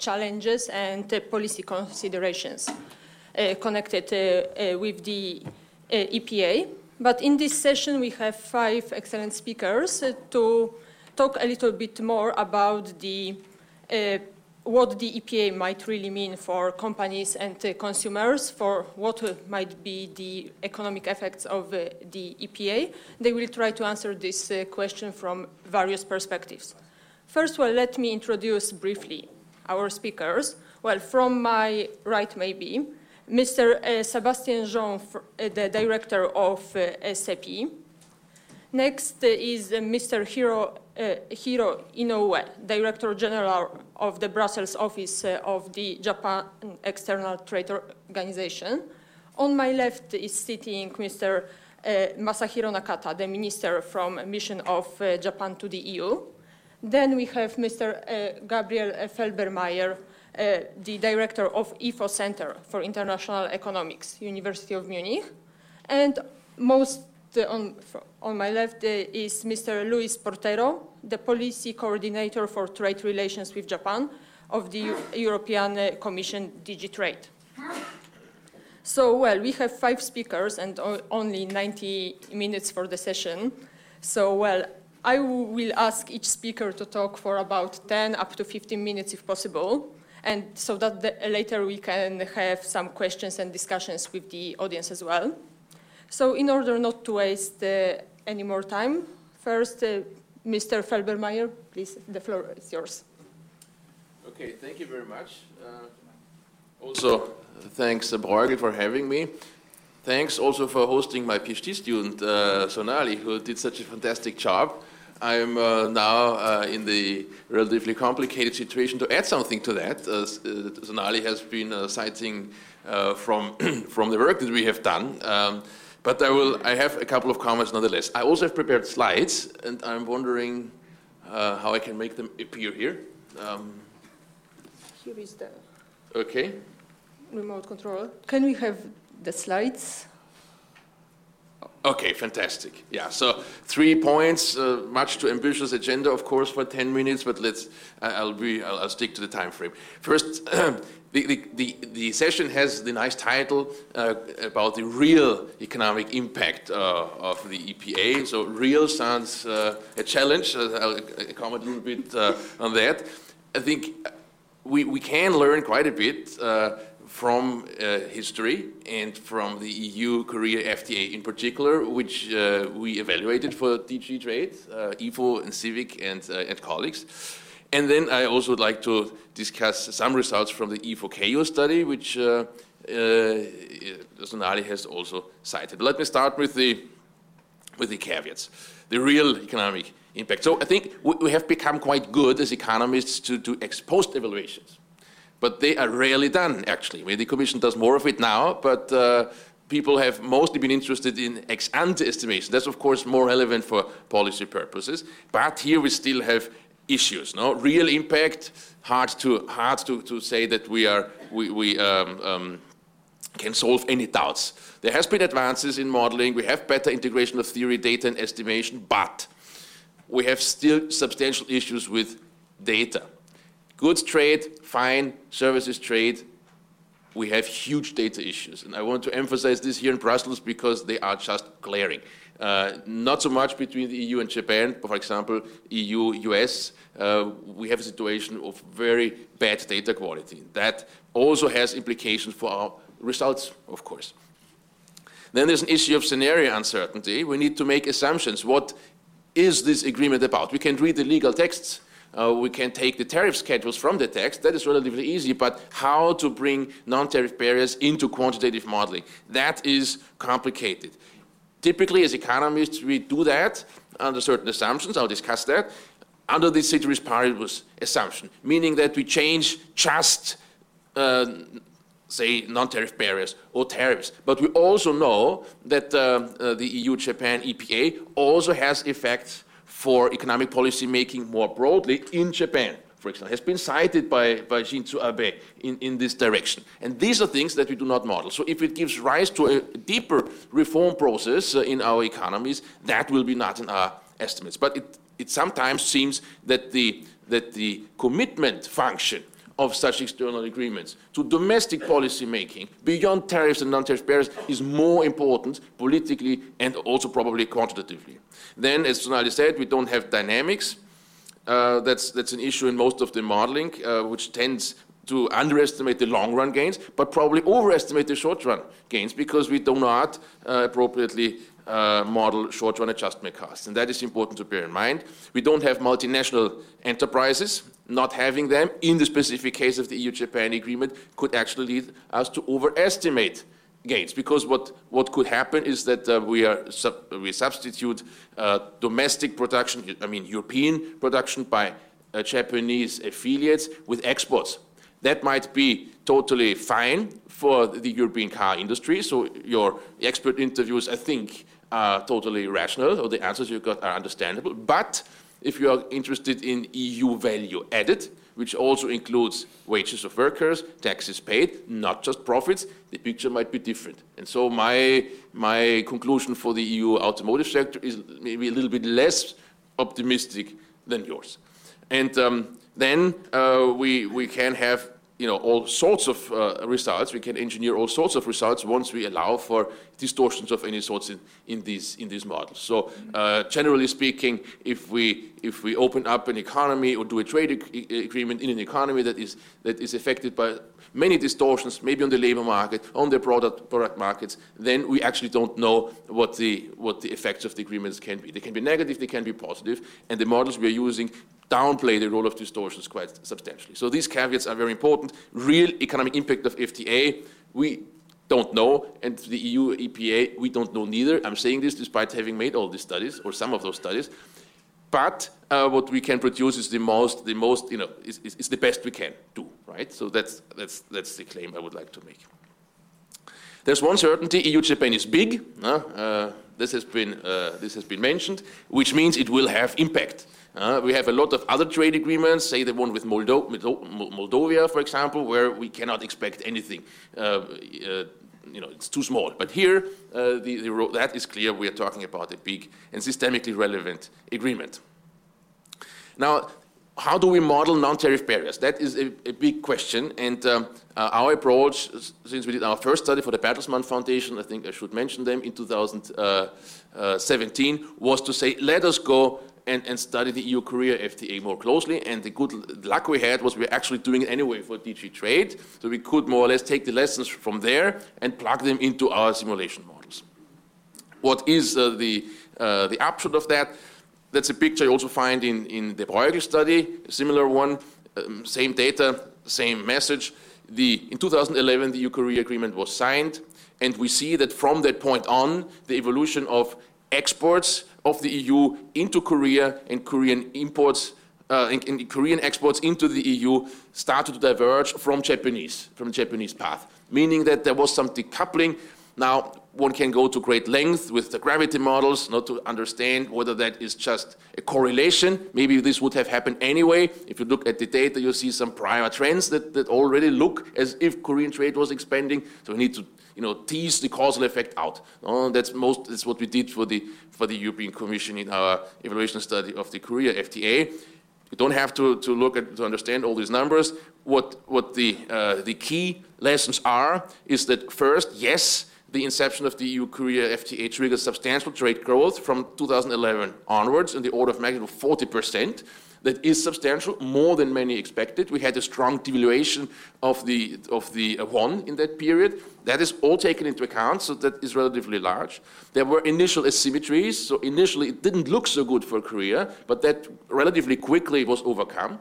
challenges and uh, policy considerations uh, connected uh, with the EPA. But in this session, we have five excellent speakers to talk a little bit more about the what the EPA might really mean for companies and uh, consumers, for what uh, might be the economic effects of uh, the EPA. They will try to answer this question from various perspectives. First, of all, let me introduce briefly our speakers. Well, from my right, maybe, Mr. Uh, Sebastien Jean, uh, the director of uh, CEPII. Next is Mr. Hiro, Hiro Inoue, director general of the Brussels office of the Japan External Trade Organization. On my left is sitting Mr. Masahiro Nakata, the minister from mission of Japan to the EU. Then we have Mr. Uh, Gabriel Felbermayr, uh, the director of IFO Center for International Economics, University of Munich. And most uh, on, on my left uh, is Mr. Luis Portero, the policy coordinator for trade relations with Japan of the European uh, Commission DG Trade. So, well, we have five speakers and only 90 minutes for the session. So, well, I will ask each speaker to talk for about 10 up to 15 minutes if possible, and so that the, later we can have some questions and discussions with the audience as well. So in order not to waste uh, any more time, first, uh, Mr. Felbermayr, please, the floor is yours. Okay, thank you very much. Uh, also, thanks, uh, for having me. Thanks also for hosting my PhD student, uh, Sonali, who did such a fantastic job. I'm uh, now uh, in the relatively complicated situation to add something to that. Uh, uh Sonali has been uh, citing uh, from, from the work that we have done. Um, but I, will, I have a couple of comments nonetheless. I also have prepared slides, and I'm wondering how I can make them appear here. Um, here is the okay. remote control. Can we have the slides? Okay, fantastic. Yeah, so three points, uh, much too ambitious agenda, of course, for 10 minutes, but let's, I'll, be, I'll, I'll stick to the time frame. First, the, the, the, the, session has the nice title uh, about the real economic impact uh, of the EPA. So real sounds uh, a challenge. Uh, I'll comment a little bit uh, on that. I think we, we can learn quite a bit from uh, history and from the EU Korea FTA in particular, which uh, we evaluated for DG Trade, uh, and Civic and, uh, and colleagues. And then I also would like to discuss some results from the IFO KO study, which uh, uh, Sonali has also cited. Let me start with the, with the caveats, the real economic impact. So I think we have become quite good as economists to do ex post evaluations but they are rarely done, actually. I mean, the Commission does more of it now, but uh, people have mostly been interested in ex ante estimation. That's, of course, more relevant for policy purposes. But here we still have issues. No real impact. Hard to hard to, to say that we are we, we um, um, can solve any doubts. There has been advances in modeling. We have better integration of theory, data, and estimation, but we have still substantial issues with data. Goods trade, fine. Services trade, we have huge data issues. And I want to emphasize this here in Brussels because they are just glaring. Uh, not so much between the EU and Japan, but for example, EU US, uh, we have a situation of very bad data quality. That also has implications for our results, of course. Then there's an issue of scenario uncertainty. We need to make assumptions. What is this agreement about? We can read the legal texts, uh, we can take the tariff schedules from the text. That is relatively easy, but how to bring non-tariff barriers into quantitative modeling, that is complicated. Typically, as economists, we do that under certain assumptions. I'll discuss that. Under the ceteris paribus assumption, meaning that we change just, uh, say, non-tariff barriers or tariffs. But we also know that uh, uh the EU-Japan EPA also has effects for economic policy making more broadly in Japan, for example, has been cited by, by Shinzo Abe in, in this direction. And these are things that we do not model. So if it gives rise to a deeper reform process uh, in our economies, that will be not in our estimates. But it, it sometimes seems that the, that the commitment function of such external agreements to domestic policy making beyond tariffs and non-tariff barriers is more important politically and also probably quantitatively. Then, as Sonali said, we don't have dynamics. Uh, that's, that's an issue in most of the modeling, uh, which tends to underestimate the long run gains, but probably overestimate the short run gains because we do not uh, appropriately uh, model short run adjustment costs. And that is important to bear in mind. We don't have multinational enterprises. Not having them in the specific case of the EU Japan agreement could actually lead us to overestimate gains because what, what could happen is that uh, we, are sub, we substitute uh, domestic production, I mean European production by uh, Japanese affiliates with exports that might be totally fine for the European car industry. So your expert interviews, I think, are totally rational, or the answers you got are understandable. But if you are interested in EU value added, which also includes wages of workers, taxes paid, not just profits, the picture might be different. And so my, my conclusion for the EU automotive sector is maybe a little bit less optimistic than yours. And um, then uh, we, we can have you know, all sorts of uh, results. We can engineer all sorts of results once we allow for distortions of any sorts in, in, these, in these models. So uh, generally speaking, if we, if we open up an economy or do a trade ag agreement in an economy that is, that is affected by many distortions, maybe on the labor market, on the product, product markets, then we actually don't know what the, what the effects of the agreements can be. They can be negative, they can be positive, and the models we are using downplay the role of distortions quite substantially. So these caveats are very important. Real economic impact of FTA, we don't know, and the EU EPA, we don't know neither. I'm saying this despite having made all these studies, or some of those studies. But uh, what we can produce is the most, the most, you know, is, is, is, the best we can do, right? So that's, that's, that's the claim I would like to make. There's one certainty, EU-Japan is big. Uh, this, has been, uh, this has been mentioned, which means it will have impact. Uh, we have a lot of other trade agreements, say the one with Moldo Moldova, for example, where we cannot expect anything. Uh, uh, you know, it's too small. But here, uh, the, the that is clear. We are talking about a big and systemically relevant agreement. Now, how do we model non-tariff barriers? That is a, a big question. And um, uh, our approach, since we did our first study for the Bertelsmann Foundation, I think I should mention them in 2017, uh, was to say, let us go and, and study the EU Korea FTA more closely. And the good luck we had was we were actually doing it anyway for DG Trade. So we could more or less take the lessons from there and plug them into our simulation models. What is uh, the, uh, the upshot of that? That's a picture you also find in, in the Bruegel study, a similar one, um, same data, same message. The, in 2011, the EU Korea agreement was signed, and we see that from that point on, the evolution of exports of the EU into Korea and Korean imports uh, Korean exports into the EU started to diverge from Japanese, from the Japanese path, meaning that there was some decoupling. Now, one can go to great length with the gravity models not to understand whether that is just a correlation. Maybe this would have happened anyway. If you look at the data, you see some prior trends that, that already look as if Korean trade was expanding. So we need to you know, tease the causal effect out. Uh, that's, most, that's what we did for the, for the European Commission in our evaluation study of the Korea FTA. You don't have to, to look at to understand all these numbers. What, what the, uh, the key lessons are is that first, yes, the inception of the EU-Korea FTA triggered substantial trade growth from 2011 onwards in the order of magnitude of 40 percent that is substantial, more than many expected. We had a strong devaluation of the, of the uh, won in that period. That is all taken into account, so that is relatively large. There were initial asymmetries, so initially it didn't look so good for Korea, but that relatively quickly was overcome.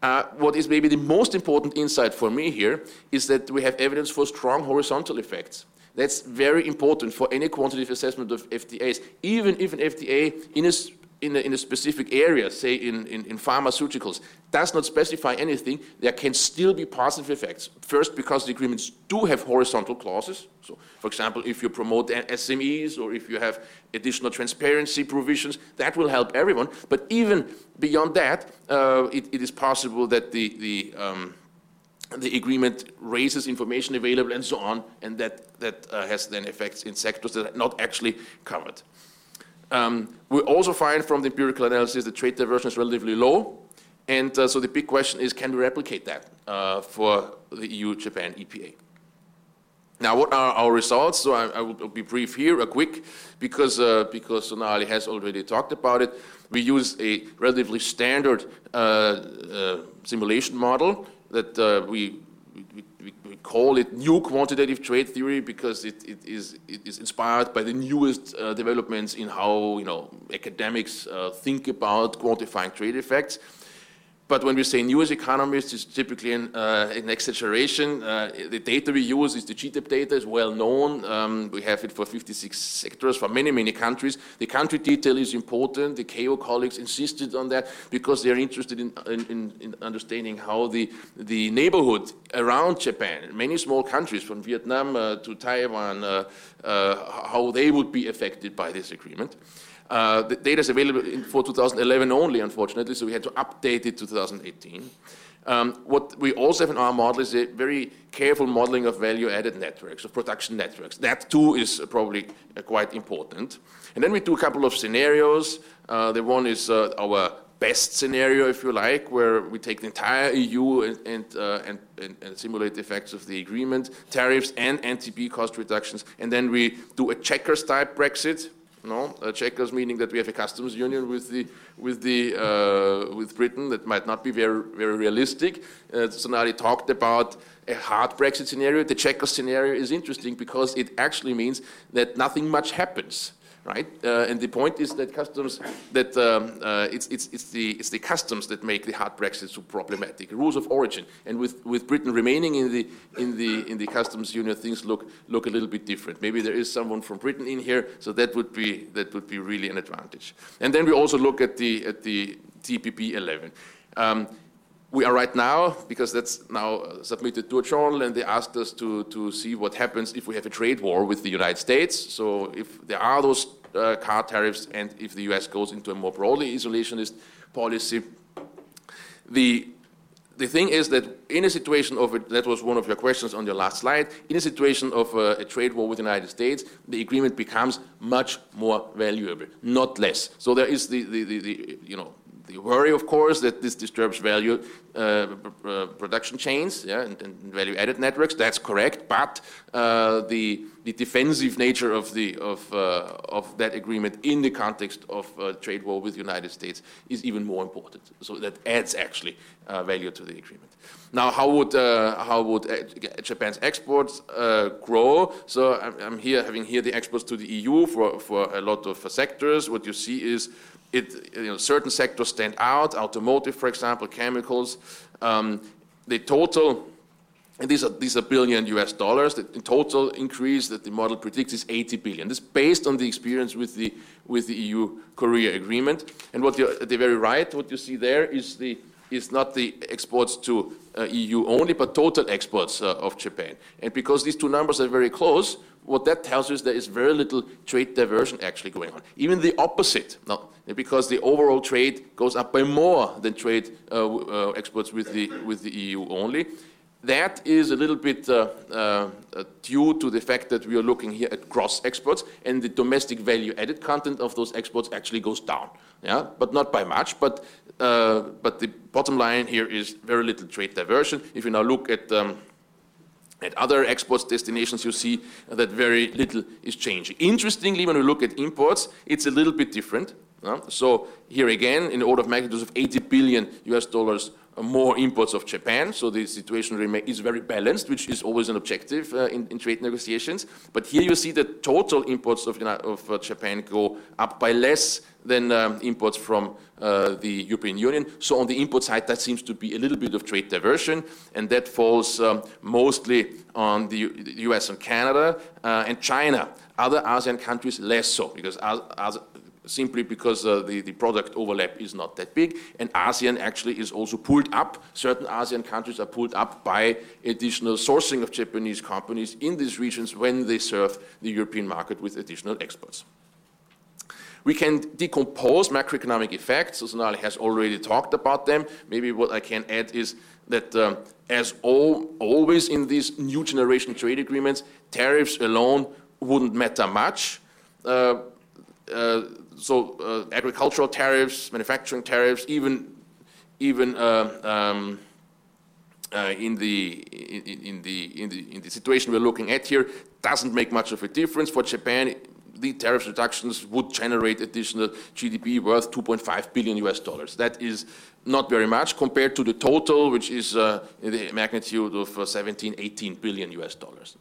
Uh, what is maybe the most important insight for me here is that we have evidence for strong horizontal effects. That's very important for any quantitative assessment of FTAs. Even if an FTA in a in a, in a specific area, say in, in, in, pharmaceuticals, does not specify anything, there can still be positive effects. First, because the agreements do have horizontal clauses. So, for example, if you promote SMEs or if you have additional transparency provisions, that will help everyone. But even beyond that, uh, it, it is possible that the, the, um, the agreement raises information available and so on, and that, that uh, has then effects in sectors that are not actually covered. Um, we also find from the empirical analysis that trade diversion is relatively low. And uh, so the big question is, can we replicate that uh, for the EU-Japan EPA? Now, what are our results? So I, I, will be brief here, a quick, because, uh, because Sonali has already talked about it. We use a relatively standard uh, uh, simulation model that uh, we, we, call it new quantitative trade theory because it, it, is, it is inspired by the newest uh, developments in how you know, academics uh, think about quantifying trade effects. But when we say news economists, it's typically an, uh, an exaggeration. Uh, the data we use is the GTAP data, is well known. Um, we have it for 56 sectors for many, many countries. The country detail is important. The KO colleagues insisted on that because they're interested in, in, in understanding how the, the neighborhood around Japan, many small countries from Vietnam uh, to Taiwan, uh, uh, how they would be affected by this agreement. Uh, the data is available for 2011 only, unfortunately, so we had to update it to 2018. Um, what we also have in our model is a very careful modeling of value-added networks, of production networks. That too is probably uh, quite important. And then we do a couple of scenarios. Uh, the one is uh, our best scenario, if you like, where we take the entire EU and, and, uh, and, and, simulate the effects of the agreement, tariffs and NTB cost reductions, and then we do a Chequers type Brexit, no, uh, Chequers meaning that we have a customs union with the with the uh, with Britain that might not be very very realistic. Uh, Sonali talked about a hard Brexit scenario. The Chequers scenario is interesting because it actually means that nothing much happens right? Uh, and the point is that customs, that um, uh, it's, it's, it's, the, it's the customs that make the hard Brexit so problematic. Rules of origin, and with, with Britain remaining in the, in, the, in the customs union, things look, look a little bit different. Maybe there is someone from Britain in here, so that would be, that would be really an advantage. And then we also look at the, at the TPP 11. Um, we are right now, because that's now submitted to a journal, and they asked us to, to see what happens if we have a trade war with the United States. So if there are those uh, car tariffs and if the US goes into a more broadly isolationist policy. The, the thing is that in a situation of, a, that was one of your questions on your last slide, in a situation of a, a trade war with the United States, the agreement becomes much more valuable, not less. So there is the, the, the, the you know, the worry, of course, that this disturbs value uh, uh, production chains yeah, and, and value-added networks. That's correct, but uh, the, the defensive nature of, the, of, uh, of that agreement in the context of uh, trade war with the United States is even more important. So that adds actually value to the agreement. Now, how would, how would Japan's exports grow? So I'm, I'm, here having here the exports to the EU for, for a lot of sectors. What you see is it, you know, certain sectors stand out, automotive, for example, chemicals. Um, the total, and these are, these are billion US dollars, the total increase that the model predicts is 80 billion. This is based on the experience with the, with the EU-Korea agreement. And what at the very right, what you see there is, the, is not the exports to uh, EU only, but total exports uh, of Japan. And because these two numbers are very close, what that tells us there is very little trade diversion actually going on. Even the opposite, no, because the overall trade goes up by more than trade uh, uh, exports with the, with the EU only. That is a little bit uh, uh, due to the fact that we are looking here at gross exports, and the domestic value-added content of those exports actually goes down. Yeah, but not by much. But uh, but the bottom line here is very little trade diversion. If you now look at um, at other export destinations, you see that very little is changing. Interestingly, when we look at imports, it's a little bit different. So here again, in the order of magnitude of 80 billion US dollars more imports of Japan. So the situation is very balanced, which is always an objective uh, in, in, trade negotiations. But here you see that total imports of, of uh, Japan go up by less than um, imports from uh, the European Union. So on the import side, that seems to be a little bit of trade diversion, and that falls um, mostly on the, U the, US and Canada uh, and China. Other ASEAN countries less so, because simply because uh, the, the product overlap is not that big. And ASEAN actually is also pulled up. Certain ASEAN countries are pulled up by additional sourcing of Japanese companies in these regions when they serve the European market with additional exports. We can decompose macroeconomic effects. Sonali has already talked about them. Maybe what I can add is that um, as all, always in these new generation trade agreements, tariffs alone wouldn't matter much. Uh, uh, so uh, agricultural tariffs, manufacturing tariffs, even even uh, um, uh, in, the, in, in, the, in, the, in the situation we're looking at here, doesn't make much of a difference. For Japan, the tariff reductions would generate additional GDP worth 2.5 billion US dollars. That is not very much compared to the total, which is uh, in the magnitude of uh, 17, 18 billion US dollars.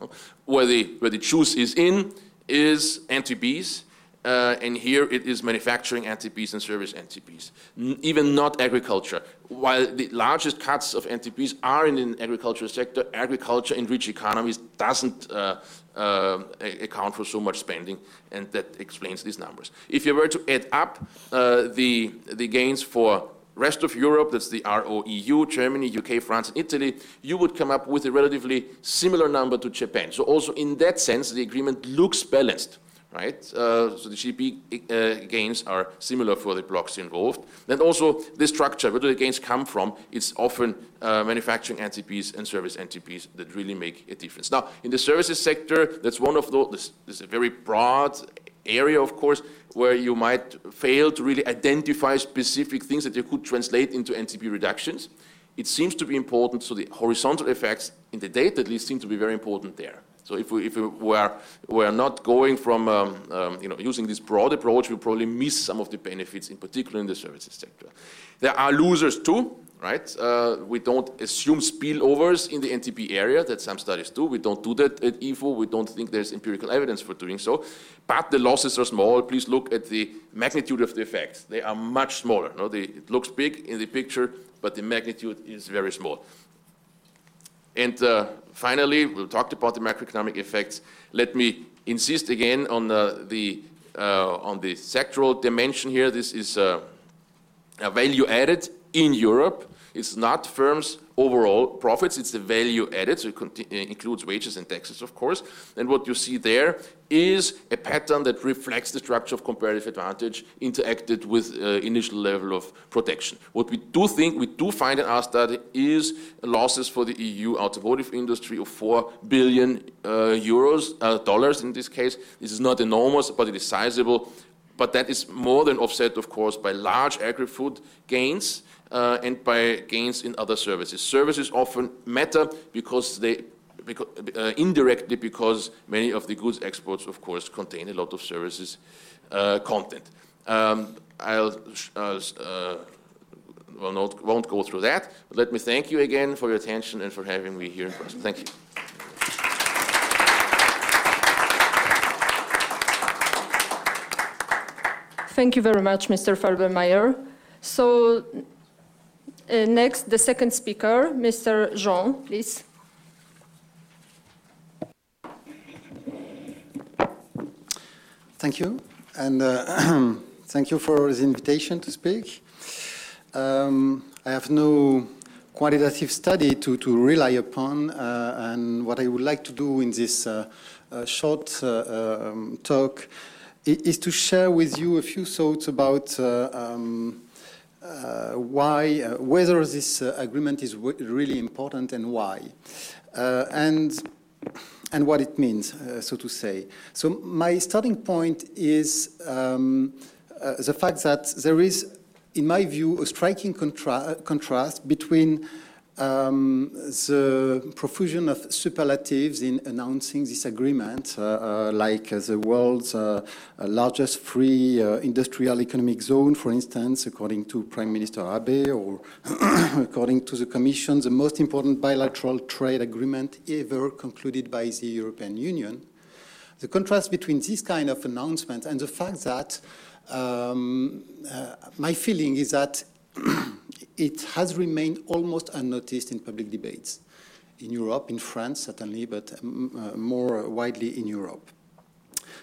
Where the, where the juice is in is NTBs, uh, and here it is manufacturing NTBs and service NTBs, N even not agriculture. While the largest cuts of NTBs are in the agricultural sector, agriculture in rich economies doesn't uh, uh, account for so much spending, and that explains these numbers. If you were to add up uh, the, the gains for rest of Europe, that's the ROEU, Germany, UK, France, and Italy, you would come up with a relatively similar number to Japan. So also in that sense, the agreement looks balanced right? Uh, so the GDP uh, gains are similar for the blocks involved. Then also the structure, where do the gains come from? It's often uh, manufacturing NTBs and service NTBs that really make a difference. Now, in the services sector, that's one of those, this, this is a very broad area, of course, where you might fail to really identify specific things that you could translate into NTB reductions. It seems to be important, so the horizontal effects in the data at least seem to be very important there. So if we, if we were, were not going from, um, um, you know, using this broad approach, we probably miss some of the benefits, in particular in the services sector. There are losers too, right? Uh, we don't assume spillovers in the NTB area that some studies do. We don't do that at IFO. We don't think there's empirical evidence for doing so. But the losses are small. Please look at the magnitude of the effects. They are much smaller. It looks big in the picture, but the magnitude is very small. And uh, finally, we talked about the macroeconomic effects. Let me insist again on the uh, on the sectoral dimension here. This is uh, a value added in Europe. It's not firms' overall profits, it's the value added, so it uh, includes wages and taxes, of course. And what you see there is a pattern that reflects the structure of comparative advantage interacted with uh, initial level of protection. What we do think, we do find in our study, is losses for the EU automotive industry of 4 billion uh, euros, uh, dollars in this case. This is not enormous, but it is sizable. But that is more than offset, of course, by large agri-food gains uh, and by gains in other services. Services often matter because they because, uh, indirectly because many of the goods exports, of course, contain a lot of services uh, content. Um, I'll uh, not, won't go through that, but let me thank you again for your attention and for having me here in Brussels. Thank you. Thank you very much, Mr. Felbermayr. So uh, next, the second speaker, Mr. Jean, please. Thank you, and uh, thank you for the invitation to speak. Um, I have no quantitative study to, to rely upon, uh, and what I would like to do in this uh, uh short uh, um, talk is to share with you a few thoughts about um, uh, why, uh, whether this uh, agreement is really important and why, and and what it means, so to say. So my starting point is um, the fact that there is, in my view, a striking contra contrast between um, the profusion of superlatives in announcing this agreement, uh, uh, like uh, the world's uh, largest free uh, industrial economic zone, for instance, according to Prime Minister Abe, or according to the Commission, the most important bilateral trade agreement ever concluded by the European Union. The contrast between this kind of announcement and the fact that um, uh, my feeling is that it has remained almost unnoticed in public debates in Europe, in France certainly, but um, uh, more widely in Europe.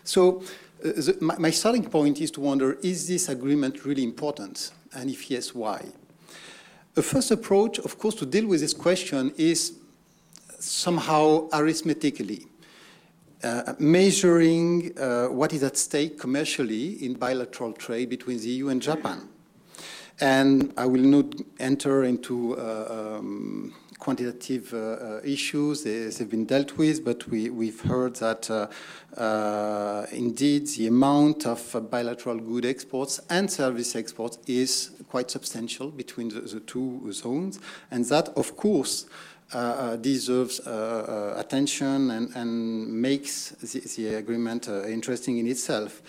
So uh, the, my, my, starting point is to wonder, is this agreement really important? And if yes, why? A first approach, of course, to deal with this question is somehow arithmetically. Uh, measuring uh, what is at stake commercially in bilateral trade between the EU and Japan. And I will not enter into uh, um, quantitative uh, uh, issues. They, have been dealt with, but we, we've heard that uh, uh indeed the amount of uh, bilateral good exports and service exports is quite substantial between the, the two zones, and that, of course, deserves attention and, and makes the, the agreement interesting in itself.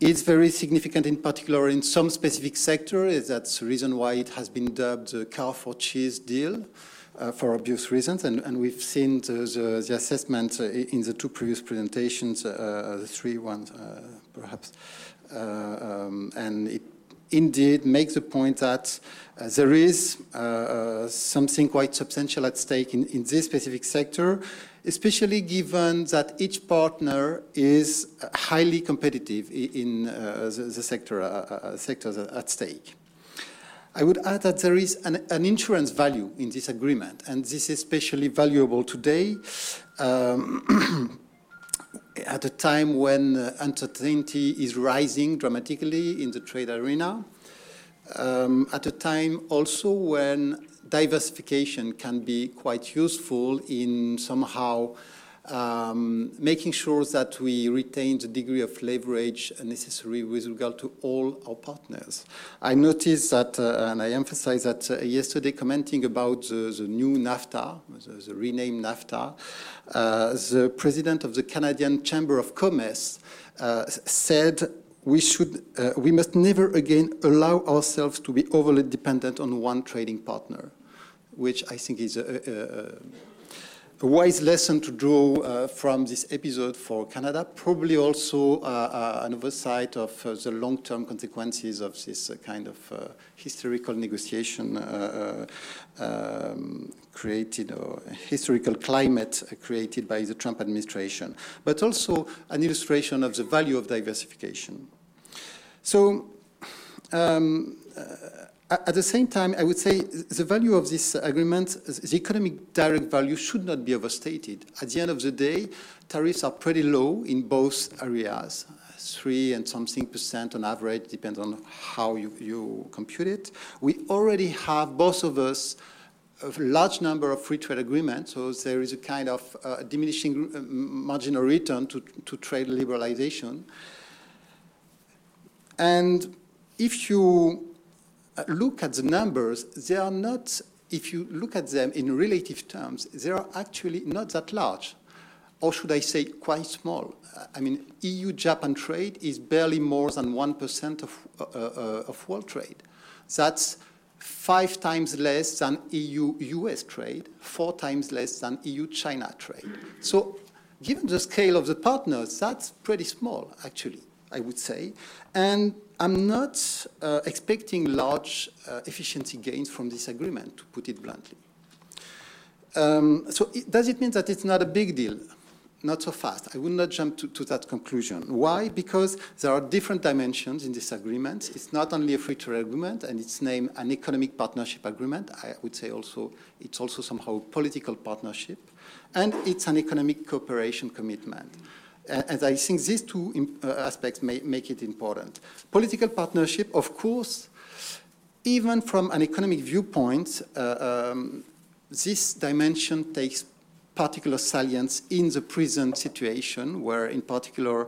It's very significant in particular in some specific sectors. That's the reason why it has been dubbed the car for cheese deal. Uh, for obvious reasons, and, and we've seen the, the, the, assessment uh, in the two previous presentations, uh, the three ones uh, perhaps, uh, um, and it indeed makes the point that uh, there is something quite substantial at stake in, in this specific sector, especially given that each partner is highly competitive in uh, the, the, sector, uh, uh, sectors at stake. I would add that there is an, an, insurance value in this agreement, and this is especially valuable today um, at a time when uh, uncertainty is rising dramatically in the trade arena, um, at a time also when diversification can be quite useful in somehow um, making sure that we retain the degree of leverage necessary with regard to all our partners. I noticed that, uh, and I emphasize that uh, yesterday, commenting about the, the new NAFTA, the, the renamed NAFTA, uh, the president of the Canadian Chamber of Commerce uh, said we should, uh, we must never again allow ourselves to be overly dependent on one trading partner, which I think is a, a, a wise lesson to draw uh, from this episode for Canada, probably also uh, uh an oversight of uh, the long-term consequences of this uh, kind of historical negotiation um, created, or historical climate created by the Trump administration, but also an illustration of the value of diversification. So, um, uh, at the same time, I would say the value of this agreement, the economic direct value should not be overstated. At the end of the day, tariffs are pretty low in both areas, three and something percent on average, depends on how you, you compute it. We already have, both of us, a large number of free trade agreements, so there is a kind of uh, diminishing uh, marginal return to, to trade liberalization. And if you uh, look at the numbers, they are not, if you look at them in relative terms, they are actually not that large. Or should I say quite small? I mean, EU-Japan trade is barely more than 1% of, uh, uh, of world trade. That's five times less than EU-US trade, four times less than EU-China trade. So given the scale of the partners, that's pretty small, actually, I would say. And I'm not uh, expecting large uh, efficiency gains from this agreement, to put it bluntly. Um, so it, does it mean that it's not a big deal? Not so fast. I would not jump to, to, that conclusion. Why? Because there are different dimensions in this agreement. It's not only a free trade agreement, and it's named an economic partnership agreement. I would say also it's also somehow a political partnership, and it's an economic cooperation commitment. And I think these two uh, aspects make it important. Political partnership, of course, even from an economic viewpoint, uh, um, this dimension takes particular salience in the present situation, where in particular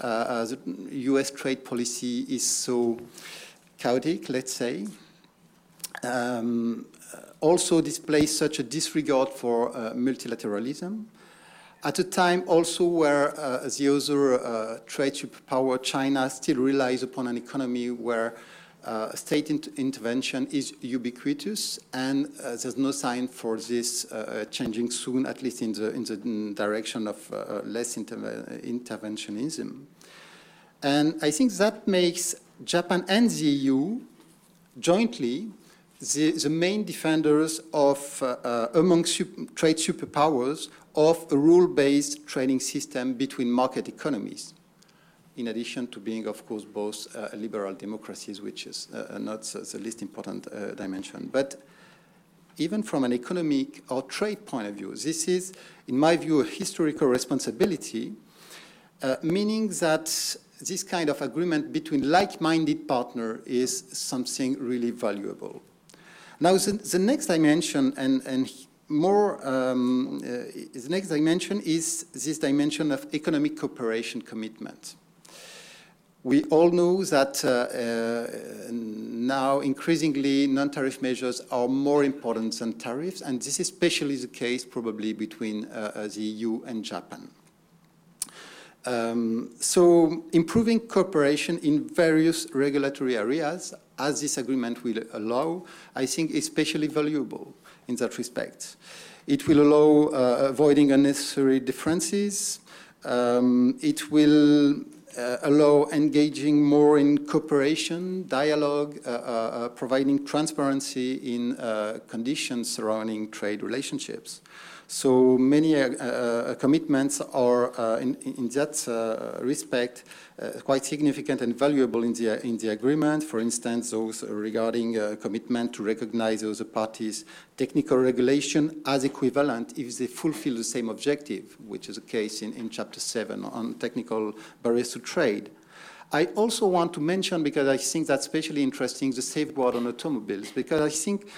uh the US trade policy is so chaotic, let's say. Um, also displays such a disregard for uh, multilateralism at a time also where uh, the other uh, trade superpower, China, still relies upon an economy where uh, state intervention is ubiquitous, and uh, there's no sign for this uh, changing soon, at least in the, in the direction of uh, less interventionism. And I think that makes Japan and the EU jointly the, the main defenders of, among super, trade superpowers of a rule-based trading system between market economies, in addition to being, of course, both uh, liberal democracies, which is uh, not the least important uh, dimension. But even from an economic or trade point of view, this is, in my view, a historical responsibility, uh, meaning that this kind of agreement between like-minded partners is something really valuable. Now, the, the next dimension, and, and more, um, uh, the next dimension is this dimension of economic cooperation commitment. We all know that uh, uh, now increasingly non-tariff measures are more important than tariffs, and this is especially the case probably between uh, uh the EU and Japan. Um, so improving cooperation in various regulatory areas, as this agreement will allow, I think especially valuable in that respect. It will allow uh, avoiding unnecessary differences. Um, it will uh, allow engaging more in cooperation, dialogue, uh, uh, uh providing transparency in uh, conditions surrounding trade relationships. So many uh, uh, commitments are, uh, in, in, that uh, respect, uh, quite significant and valuable in the, in the agreement. For instance, those regarding commitment to recognize other parties' technical regulation as equivalent if they fulfill the same objective, which is the case in, in Chapter 7 on technical barriers to trade. I also want to mention, because I think that's especially interesting, the safeguard on automobiles, because I think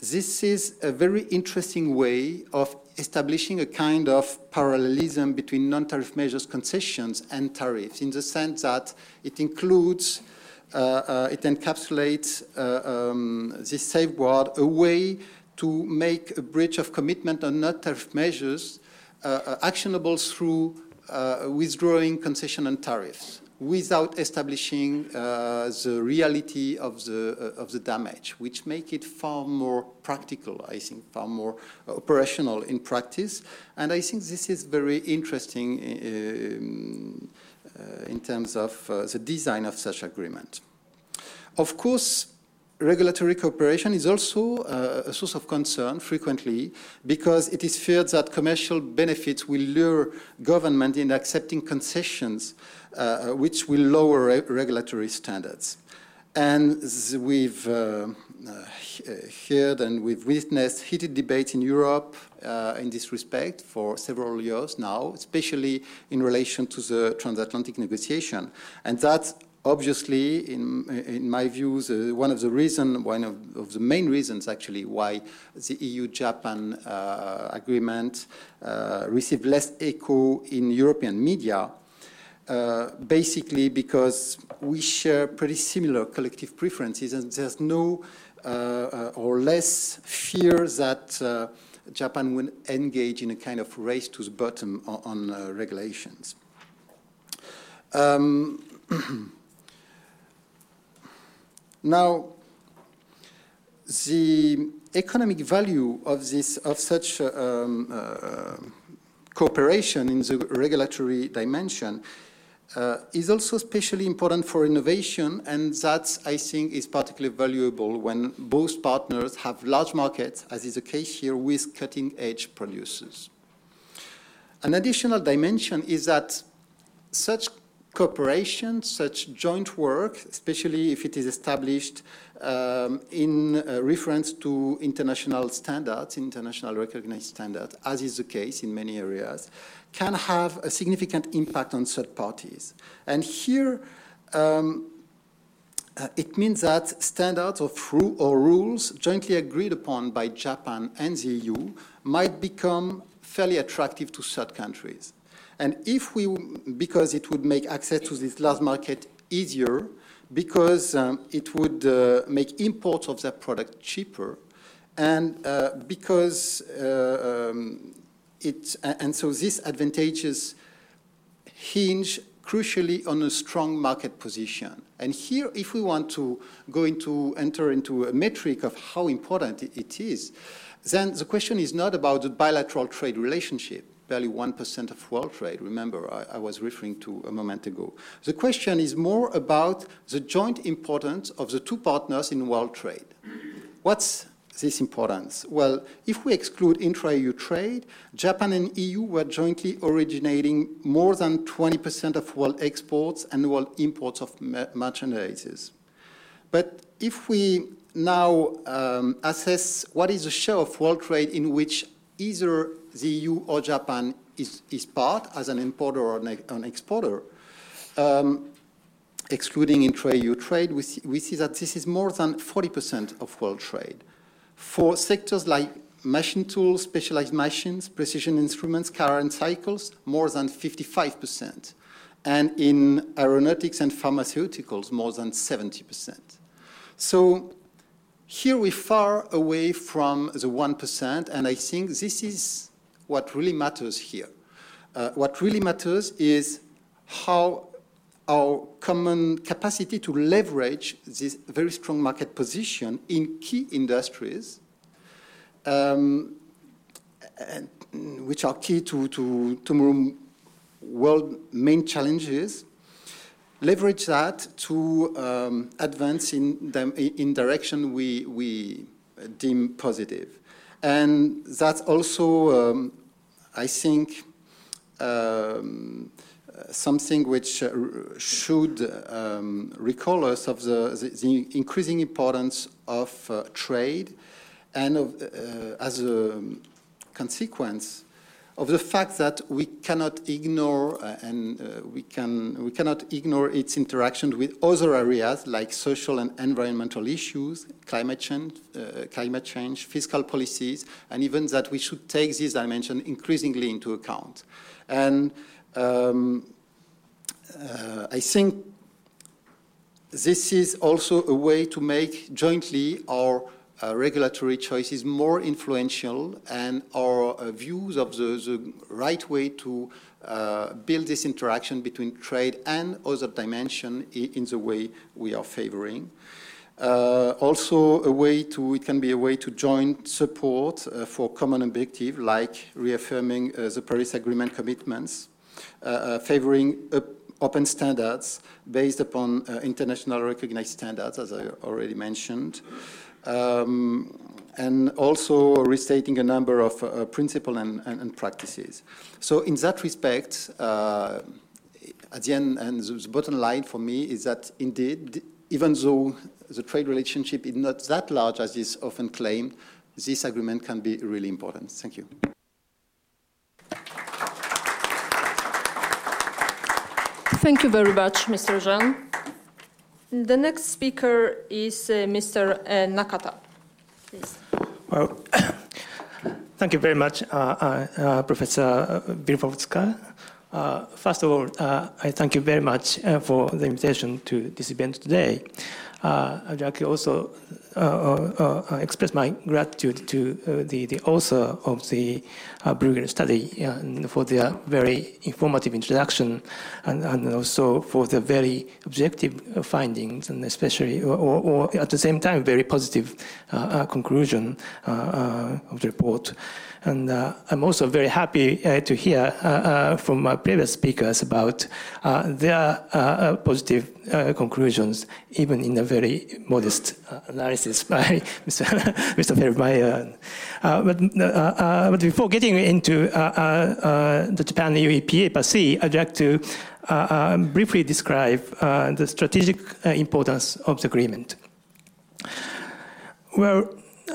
this is a very interesting way of establishing a kind of parallelism between non-tariff measures concessions and tariffs in the sense that it includes, uh, uh, it encapsulates uh, um, this safeguard a way to make a breach of commitment on non-tariff measures uh, uh, actionable through uh, withdrawing concession and tariffs without establishing uh, the reality of the, uh, of the damage, which make it far more practical, I think, far more operational in practice. And I think this is very interesting um, uh, in terms of uh, the design of such agreement. Of course, regulatory cooperation is also uh, a source of concern frequently because it is feared that commercial benefits will lure government in accepting concessions uh, which will lower re regulatory standards. And we've uh, uh, heard and we've witnessed heated debates in Europe uh, in this respect for several years now, especially in relation to the transatlantic negotiation. And that obviously, in, in my view, the, one of the reasons, one of, of, the main reasons actually why the EU-Japan uh, agreement uh, received less echo in European media, uh, basically because we share pretty similar collective preferences and there's no uh, uh, or less fear that uh, Japan will engage in a kind of race to the bottom on, on regulations. Um, Now, the economic value of this of such um, cooperation in the regulatory dimension uh, is also especially important for innovation, and that I think is particularly valuable when both partners have large markets, as is the case here with cutting-edge producers. An additional dimension is that such cooperation, such joint work, especially if it is established um, in uh, reference to international standards, international recognized standards, as is the case in many areas, can have a significant impact on third parties. And here, um, uh, it means that standards or rules jointly agreed upon by Japan and the EU might become fairly attractive to third countries. And if we, because it would make access to this large market easier, because um, it would uh, make imports of that product cheaper, and uh, because uh, um, it, and so these advantages hinge crucially on a strong market position. And here, if we want to go into, enter into a metric of how important it is, then the question is not about the bilateral trade relationship barely 1% of world trade, remember I, I, was referring to a moment ago. The question is more about the joint importance of the two partners in world trade. What's this importance? Well, if we exclude intra-EU trade, Japan and EU were jointly originating more than 20% of world exports and world imports of merchandises. But if we now um, assess what is the share of world trade in which either the EU or Japan is, is part as an importer or an, exporter, um, excluding intra-EU trade, we see, we see, that this is more than 40% of world trade. For sectors like machine tools, specialized machines, precision instruments, current cycles, more than 55%. And in aeronautics and pharmaceuticals, more than 70%. So here we're far away from the 1%, and I think this is what really matters here. Uh, what really matters is how our common capacity to leverage this very strong market position in key industries, um, and, which are key to, to tomorrow world main challenges, leverage that to um, advance in, the, in direction we, we deem positive. And that's also, um, I think, um, something which uh, should um, recall us of the, the, the, increasing importance of uh, trade and of, uh, as a consequence of the fact that we cannot ignore uh, and uh, we can we cannot ignore its interaction with other areas like social and environmental issues, climate change, uh, climate change, fiscal policies, and even that we should take this dimension increasingly into account. And um, uh, I think this is also a way to make jointly our uh, regulatory choices more influential and our uh, views of the, the, right way to uh, build this interaction between trade and other dimension in the way we are favoring. Uh, also a way to, it can be a way to join support uh, for common objective like reaffirming the Paris Agreement commitments, favoring open standards based upon international recognized standards as I already mentioned um, and also restating a number of uh, principles and, and, and, practices. So in that respect, uh, at the end, and the, the bottom line for me is that indeed, even though the trade relationship is not that large as is often claimed, this agreement can be really important. Thank you. Thank you very much, Mr. Jean. The next speaker is uh, Mr. Uh, Nakata. Please. Well, thank you very much, uh, uh, Professor Wielkowska. Uh, first of all, I thank you very much for the invitation to this event today. I'd like also Uh, uh, uh, express my gratitude to uh, the, the author of the uh, Bruegel study for their very informative introduction and, and also for the very objective findings and especially, or, or, at the same time, very positive conclusion of the report. And uh, I'm also very happy uh, to hear uh, uh from my previous speakers about uh, their uh, uh positive uh, conclusions, even in a very modest uh, analysis by Mr. Mr. Felbermayr. But, but, before getting into the Japan EU EPA per se, I'd like to briefly describe the strategic importance of the agreement. Well,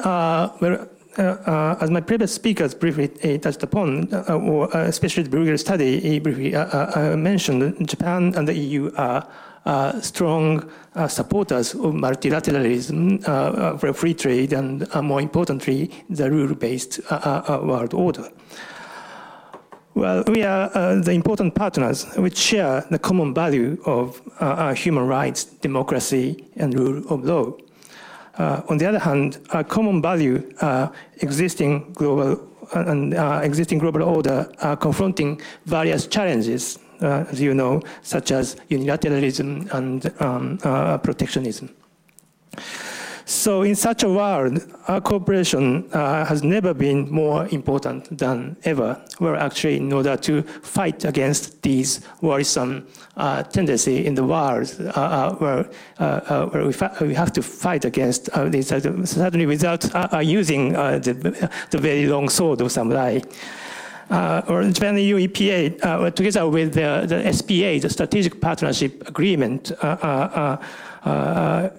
well uh, uh, as my previous speakers briefly uh, touched upon, or especially the Bruegel study briefly mentioned, Japan and the EU are uh, strong uh, supporters of multilateralism, uh, for free trade, and more importantly, the rule-based world order. Well, we are the important partners which share the common value of human rights, democracy, and rule of law. Uh, on the other hand, a common value uh, existing global uh, and existing global order are confronting various challenges, as you know, such as unilateralism and um, protectionism. So in such a world, our cooperation uh, has never been more important than ever. We're actually in order to fight against these worrisome uh, tendency in the world uh, uh where, uh, where we, we, have to fight against these, certainly without using the, the, very long sword of samurai. Uh, or Japan EU EPA, uh, together with the, the, SPA, the Strategic Partnership Agreement, uh,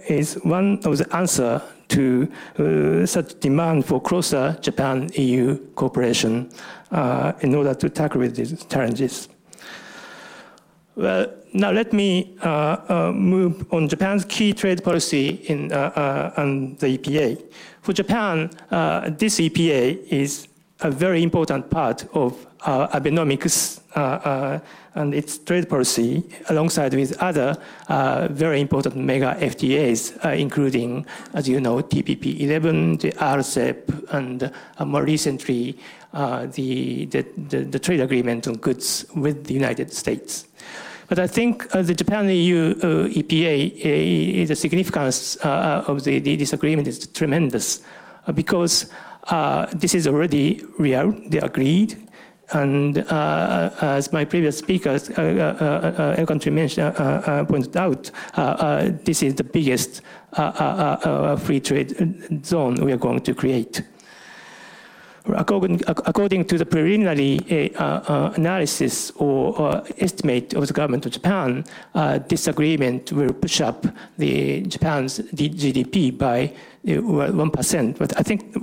is one of the answer to uh, such demand for closer Japan-EU cooperation uh, in order to tackle these challenges. Well, now let me uh, uh, move on Japan's key trade policy in uh, uh on the EPA. For Japan, uh, this EPA is a very important part of uh, Abenomics and its trade policy, alongside with other very important mega FTAs, including, as you know, TPP 11, the RCEP, and more recently, the, the, the, the trade agreement on goods with the United States. But I think uh, the Japan-EU uh, EPA, uh, the significance uh, of the, the, disagreement is tremendous uh, because uh, this is already real, they agreed. And as my previous speakers, uh, country mentioned, pointed out, this is the biggest free trade zone we are going to create. According, according to the preliminary uh, uh, analysis or, estimate of the government of Japan, uh, this agreement will push up the Japan's GDP by 1%. Uh, but I think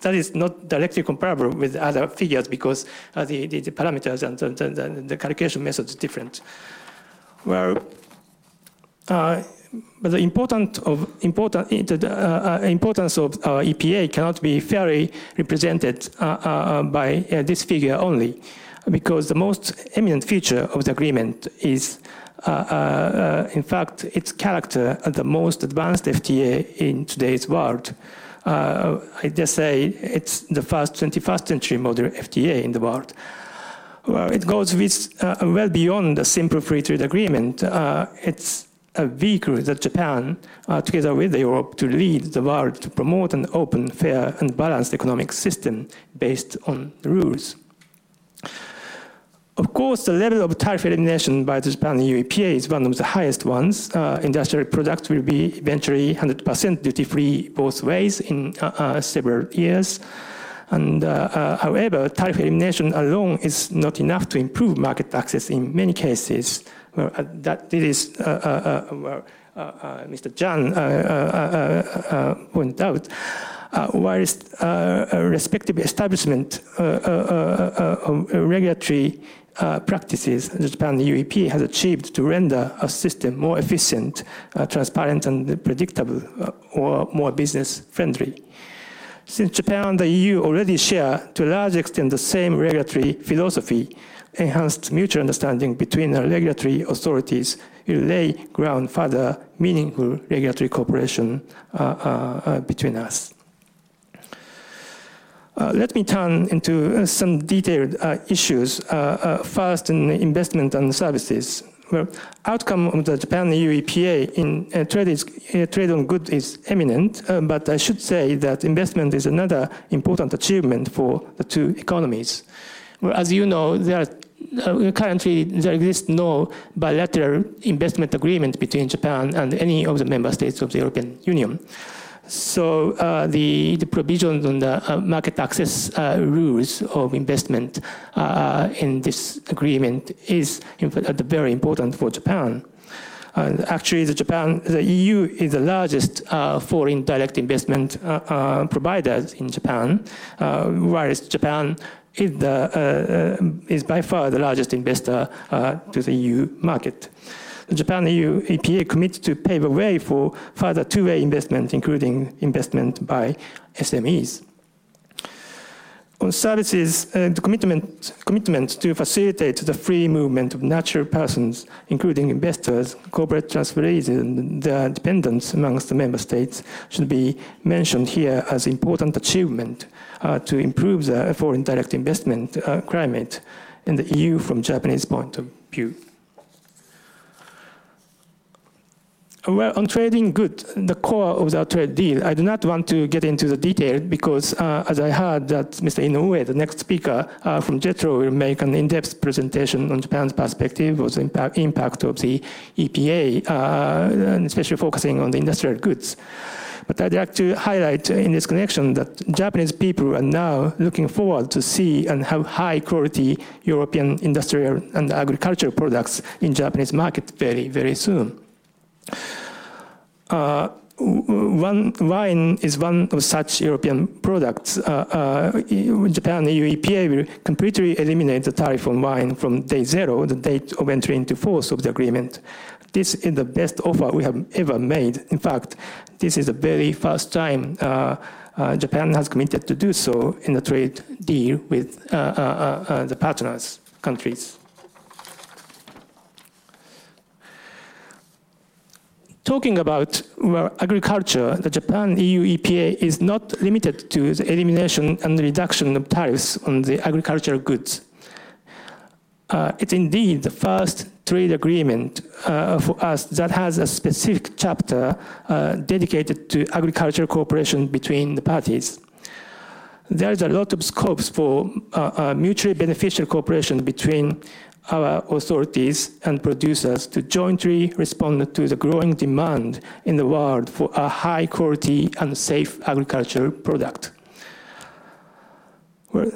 that is not directly comparable with other figures because uh, the, the, the, parameters and the, the, the calculation methods are different. Well, uh, but the important of, important, uh, uh, importance of uh, EPA cannot be fairly represented uh, uh, by uh, this figure only, because the most eminent feature of the agreement is, in fact, its character as the most advanced FTA in today's world. Uh, I just say it's the first 21st century model FTA in the world. Well, it goes with, uh, well beyond the simple free trade agreement. Uh, it's a vehicle that Japan, uh, together with Europe, to lead the world to promote an open, fair, and balanced economic system based on rules. Of course, the level of tariff elimination by the Japan EU EPA is one of the highest ones. Uh, industrial products will be eventually 100% duty-free both ways in uh, uh, several years. And uh, uh, however, tariff elimination alone is not enough to improve market access in many cases. Well, uh, that this is uh, uh, uh, Mr. Jean pointed out. whilst respective establishment of regulatory practices the Japan UEP has achieved to render a system more efficient, transparent, and predictable, or more business friendly. Since Japan and the EU already share to a large extent the same regulatory philosophy, enhanced mutual understanding between the regulatory authorities will lay ground for the meaningful regulatory cooperation uh, uh, uh, between us. Uh, let me turn into some detailed uh, issues. Uh, first, in investment and services. Well, outcome of the Japan-EU EPA in trade, is, trade on goods is eminent, but I should say that investment is another important achievement for the two economies. Well, as you know, there are uh, currently there exists no bilateral investment agreement between Japan and any of the member states of the European Union. So uh, the, the provisions on the uh, market access uh, rules of investment uh, in this agreement is very important for Japan. Uh, actually, the Japan, the EU is the largest uh, foreign direct investment uh, uh provider in Japan, uh, whereas Japan is, the, is by far the largest investor to the EU market. The Japan EU EPA commits to pave the way for further two-way investment, including investment by SMEs. On services, uh, the commitment, commitment to facilitate the free movement of natural persons, including investors, corporate transferees, and their dependents amongst the member states, should be mentioned here as important achievement uh, to improve the foreign direct investment uh, climate in the EU from Japanese point of view. Well, on trading goods, the core of the trade deal, I do not want to get into the detail because, uh, as I heard that Mr. Inoue, the next speaker uh, from JETRO, will make an in-depth presentation on Japan's perspective of the impact, impact of the EPA, uh, especially focusing on the industrial goods. But I'd like to highlight in this connection that Japanese people are now looking forward to see and have high quality European industrial and agricultural products in Japanese market very, very soon. Uh, one wine is one of such European products. Uh, uh, Japan EU EPA will completely eliminate the tariff on wine from day zero, the date of entry into force of the agreement. This is the best offer we have ever made. In fact, this is the very first time uh, uh Japan has committed to do so in a trade deal with uh, the partners countries. Talking about well, agriculture, the Japan EU EPA is not limited to the elimination and reduction of tariffs on the agricultural goods. Uh, it's indeed the first trade agreement uh, for us that has a specific chapter uh, dedicated to agricultural cooperation between the parties. There is a lot of scopes for uh, uh, mutually beneficial cooperation between our authorities and producers to jointly respond to the growing demand in the world for a high quality and safe agricultural product. Where,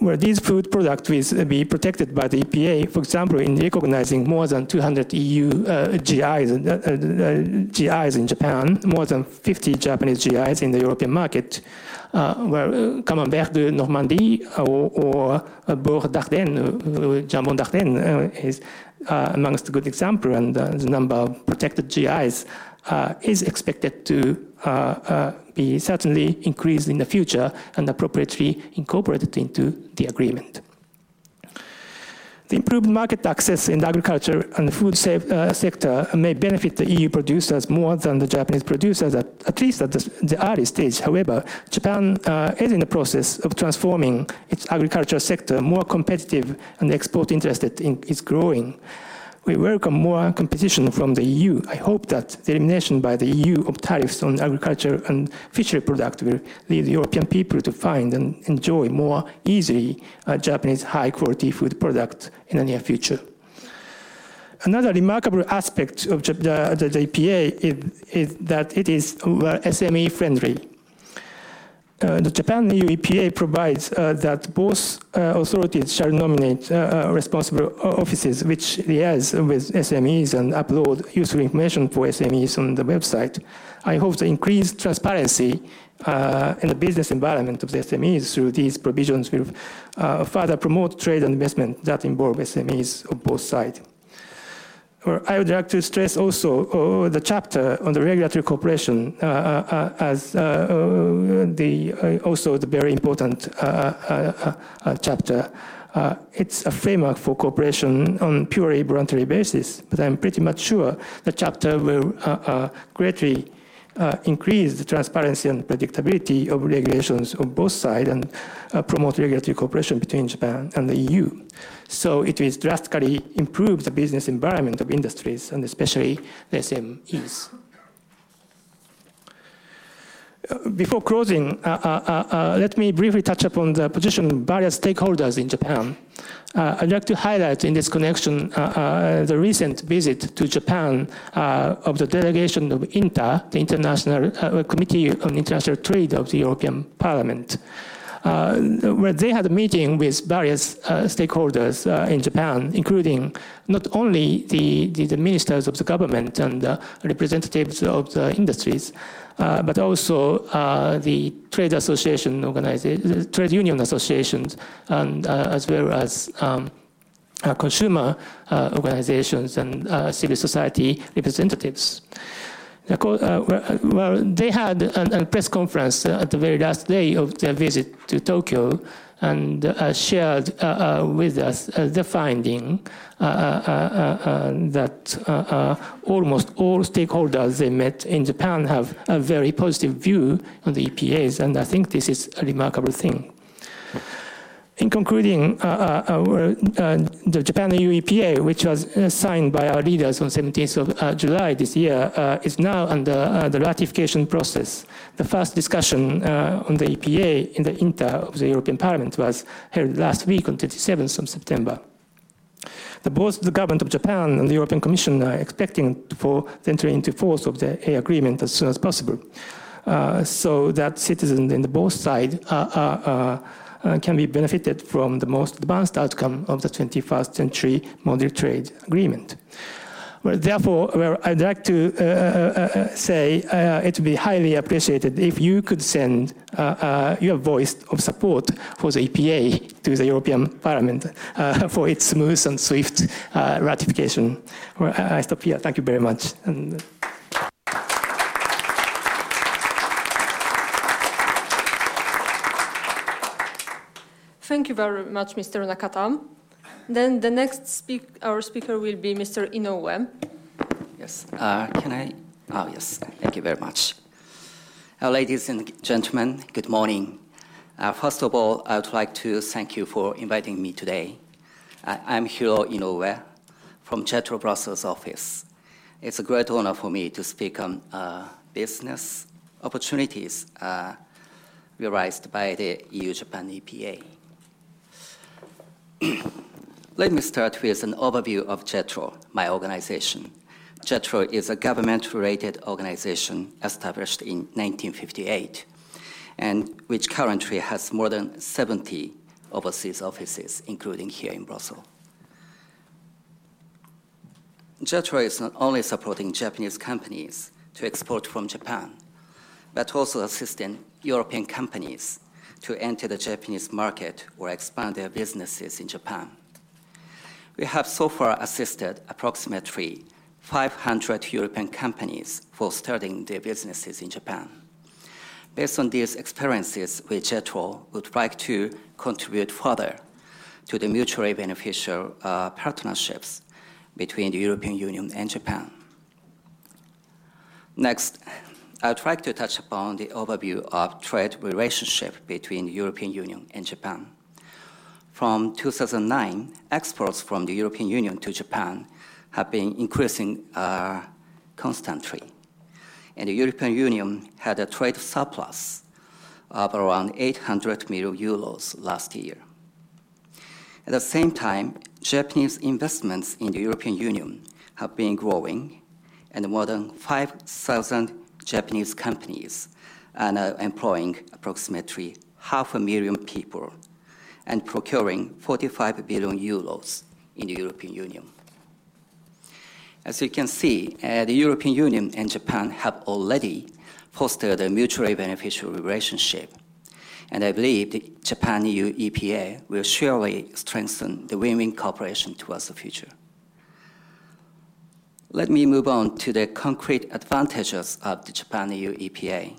where these food products will be protected by the EPA, for example, in recognizing more than 200 EU uh, GIs, uh, uh, GIs in Japan, more than 50 Japanese GIs in the European market, uh, where uh, Camembert de Normandie or, or uh, Beurre d'Ardenne, Jambon d'Ardenne is amongst a good example, and the number of protected GIs is expected to be certainly increased in the future and appropriately incorporated into the agreement. The improved market access in the agriculture and food uh, sector may benefit the EU producers more than the Japanese producers, at, at least at the, the, early stage. However, Japan uh, is in the process of transforming its agricultural sector more competitive and export interested in, is growing we welcome more competition from the EU. I hope that the elimination by the EU of tariffs on agriculture and fishery products will lead European people to find and enjoy more easily Japanese high quality food products in the near future. Another remarkable aspect of the, the, the EPA is, is, that it is SME friendly. Uh, the Japan EU EPA provides uh, that both uh, authorities shall nominate uh, uh, responsible offices which liaise with SMEs and upload useful information for SMEs on the website. I hope the increased transparency uh, in the business environment of the SMEs through these provisions will further promote trade and investment that involve SMEs of both sides. I would like to stress also uh, the chapter on the regulatory cooperation uh, uh, as uh, uh, the uh, also the very important chapter. it's a framework for cooperation on purely voluntary basis, but I'm pretty much sure the chapter will greatly Uh, increase the transparency and predictability of regulations on both sides and uh, promote regulatory cooperation between Japan and the EU. So it will drastically improve the business environment of industries and especially the SMEs. Before closing, uh, uh, uh, let me briefly touch upon the position of various stakeholders in Japan. I'd like to highlight in this connection the recent visit to Japan of the delegation of INTA, the International Committee on International Trade of the European Parliament where they had a meeting with various uh, stakeholders uh, in Japan, including not only the, the, the, ministers of the government and representatives of the industries, uh, but also uh, the trade association organizations, trade union associations, and uh, as well as um, consumer organizations and civil society representatitions. Uh, well, they had a, a, press conference uh, at the very last day of their visit to Tokyo and uh, shared uh, uh, with us uh, the finding that almost all stakeholders they met in Japan have a very positive view on the EPAs, and I think this is a remarkable thing. In concluding, uh, uh, uh, the Japan EU EPA, which was signed by our leaders on 17th of July this year, is now under the ratification process. The first discussion on the EPA in the INTA of the European Parliament was held last week on 27th of September. The, both the government of Japan and the European Commission are expecting for the entry into force of the A agreement as soon as possible, uh, so that citizens in both sides are, are, are uh, can be benefited from the most advanced outcome of the 21st century model trade agreement. Well, therefore, well, I'd like to uh, uh, uh, say uh, it would be highly appreciated if you could send uh, uh, your voice of support for the EPA to the European Parliament for its smooth and swift ratification. Well, I stop here. Thank you very much. And, Thank you very much, Mr. Nakata. Then the next speak, our speaker will be Mr. Inoue. Yes. Uh, can I? Oh, yes. Thank you very much. Uh, ladies and gentlemen, good morning. Uh, first of all, I would like to thank you for inviting me today. I'm Hiro Inoue from JETRO Brussels office. It's a great honor for me to speak on uh, business opportunities uh, realized by the EU-Japan EPA. Let me start with an overview of JETRO, my organization. JETRO is a government-related organization established in 1958 and which currently has more than 70 overseas offices, including here in Brussels. JETRO is not only supporting Japanese companies to export from Japan, but also assisting European companies to enter the Japanese market or expand their businesses in Japan. We have so far assisted approximately 500 European companies for starting their businesses in Japan. Based on these experiences, we JETRO would like to contribute further to the mutually beneficial uh, partnerships between the European Union and Japan. Next, I'd like to touch upon the overview of trade relationship between the European Union and Japan. From 2009, exports from the European Union to Japan have been increasing uh, constantly. And the European Union had a trade surplus of around 800 million euros last year. At the same time, Japanese investments in the European Union have been growing, and more than 5,000 Japanese companies are now employing approximately half a million people and procuring 45 billion euros in the European Union. As you can see, uh, the European Union and Japan have already fostered a mutually beneficial relationship. And I believe the Japan EU EPA will surely strengthen the win win cooperation towards the future. Let me move on to the concrete advantages of the Japan EU EPA.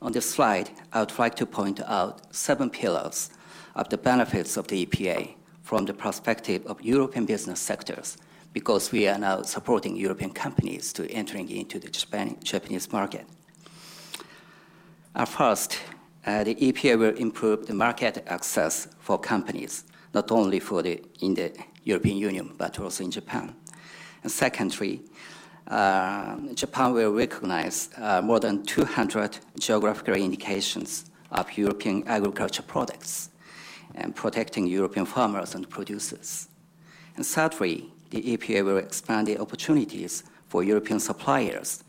On this slide, I would like to point out seven pillars of the benefits of the EPA from the perspective of European business sectors, because we are now supporting European companies to entering into the Japan, Japanese market. First, uh, the EPA will improve the market access for companies, not only for the, in the European Union, but also in Japan. Secondly, uh, Japan will recognize uh, more than 200 geographical indications of European agriculture products and protecting European farmers and producers. And thirdly, the EPA will expand the opportunities for European suppliers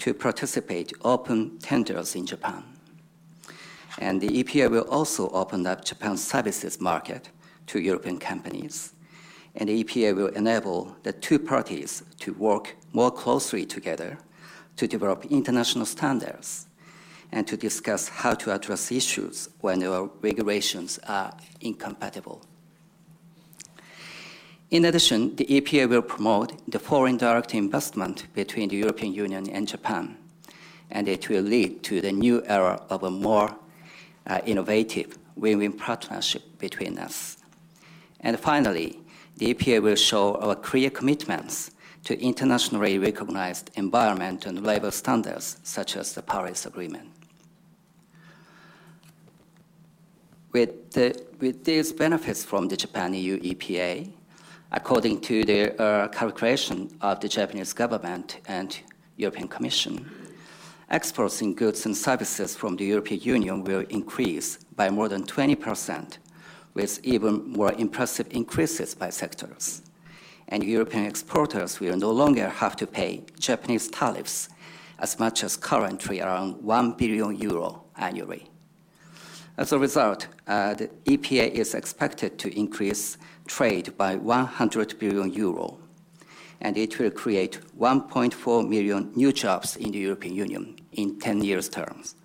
to participate in open tenders in Japan. And the EPA will also open up Japan's services market to European companies. And the EPA will enable the two parties to work more closely together to develop international standards and to discuss how to address issues when our regulations are incompatible. In addition, the EPA will promote the foreign direct investment between the European Union and Japan, and it will lead to the new era of a more uh, innovative win-win partnership between us. And finally, the EPA will show our clear commitments to internationally recognized environment and labor standards, such as the Paris Agreement. With, the, with these benefits from the Japan EU EPA, according to the uh, calculation of the Japanese government and European Commission, exports in goods and services from the European Union will increase by more than 20%, with even more impressive increases by sectors. And European exporters will no longer have to pay Japanese tariffs as much as currently around 1 billion euro annually. As a result, uh, the EPA is expected to increase trade by 100 billion euro. and it will create 1.4 million new jobs in the European Union in 10 years terms.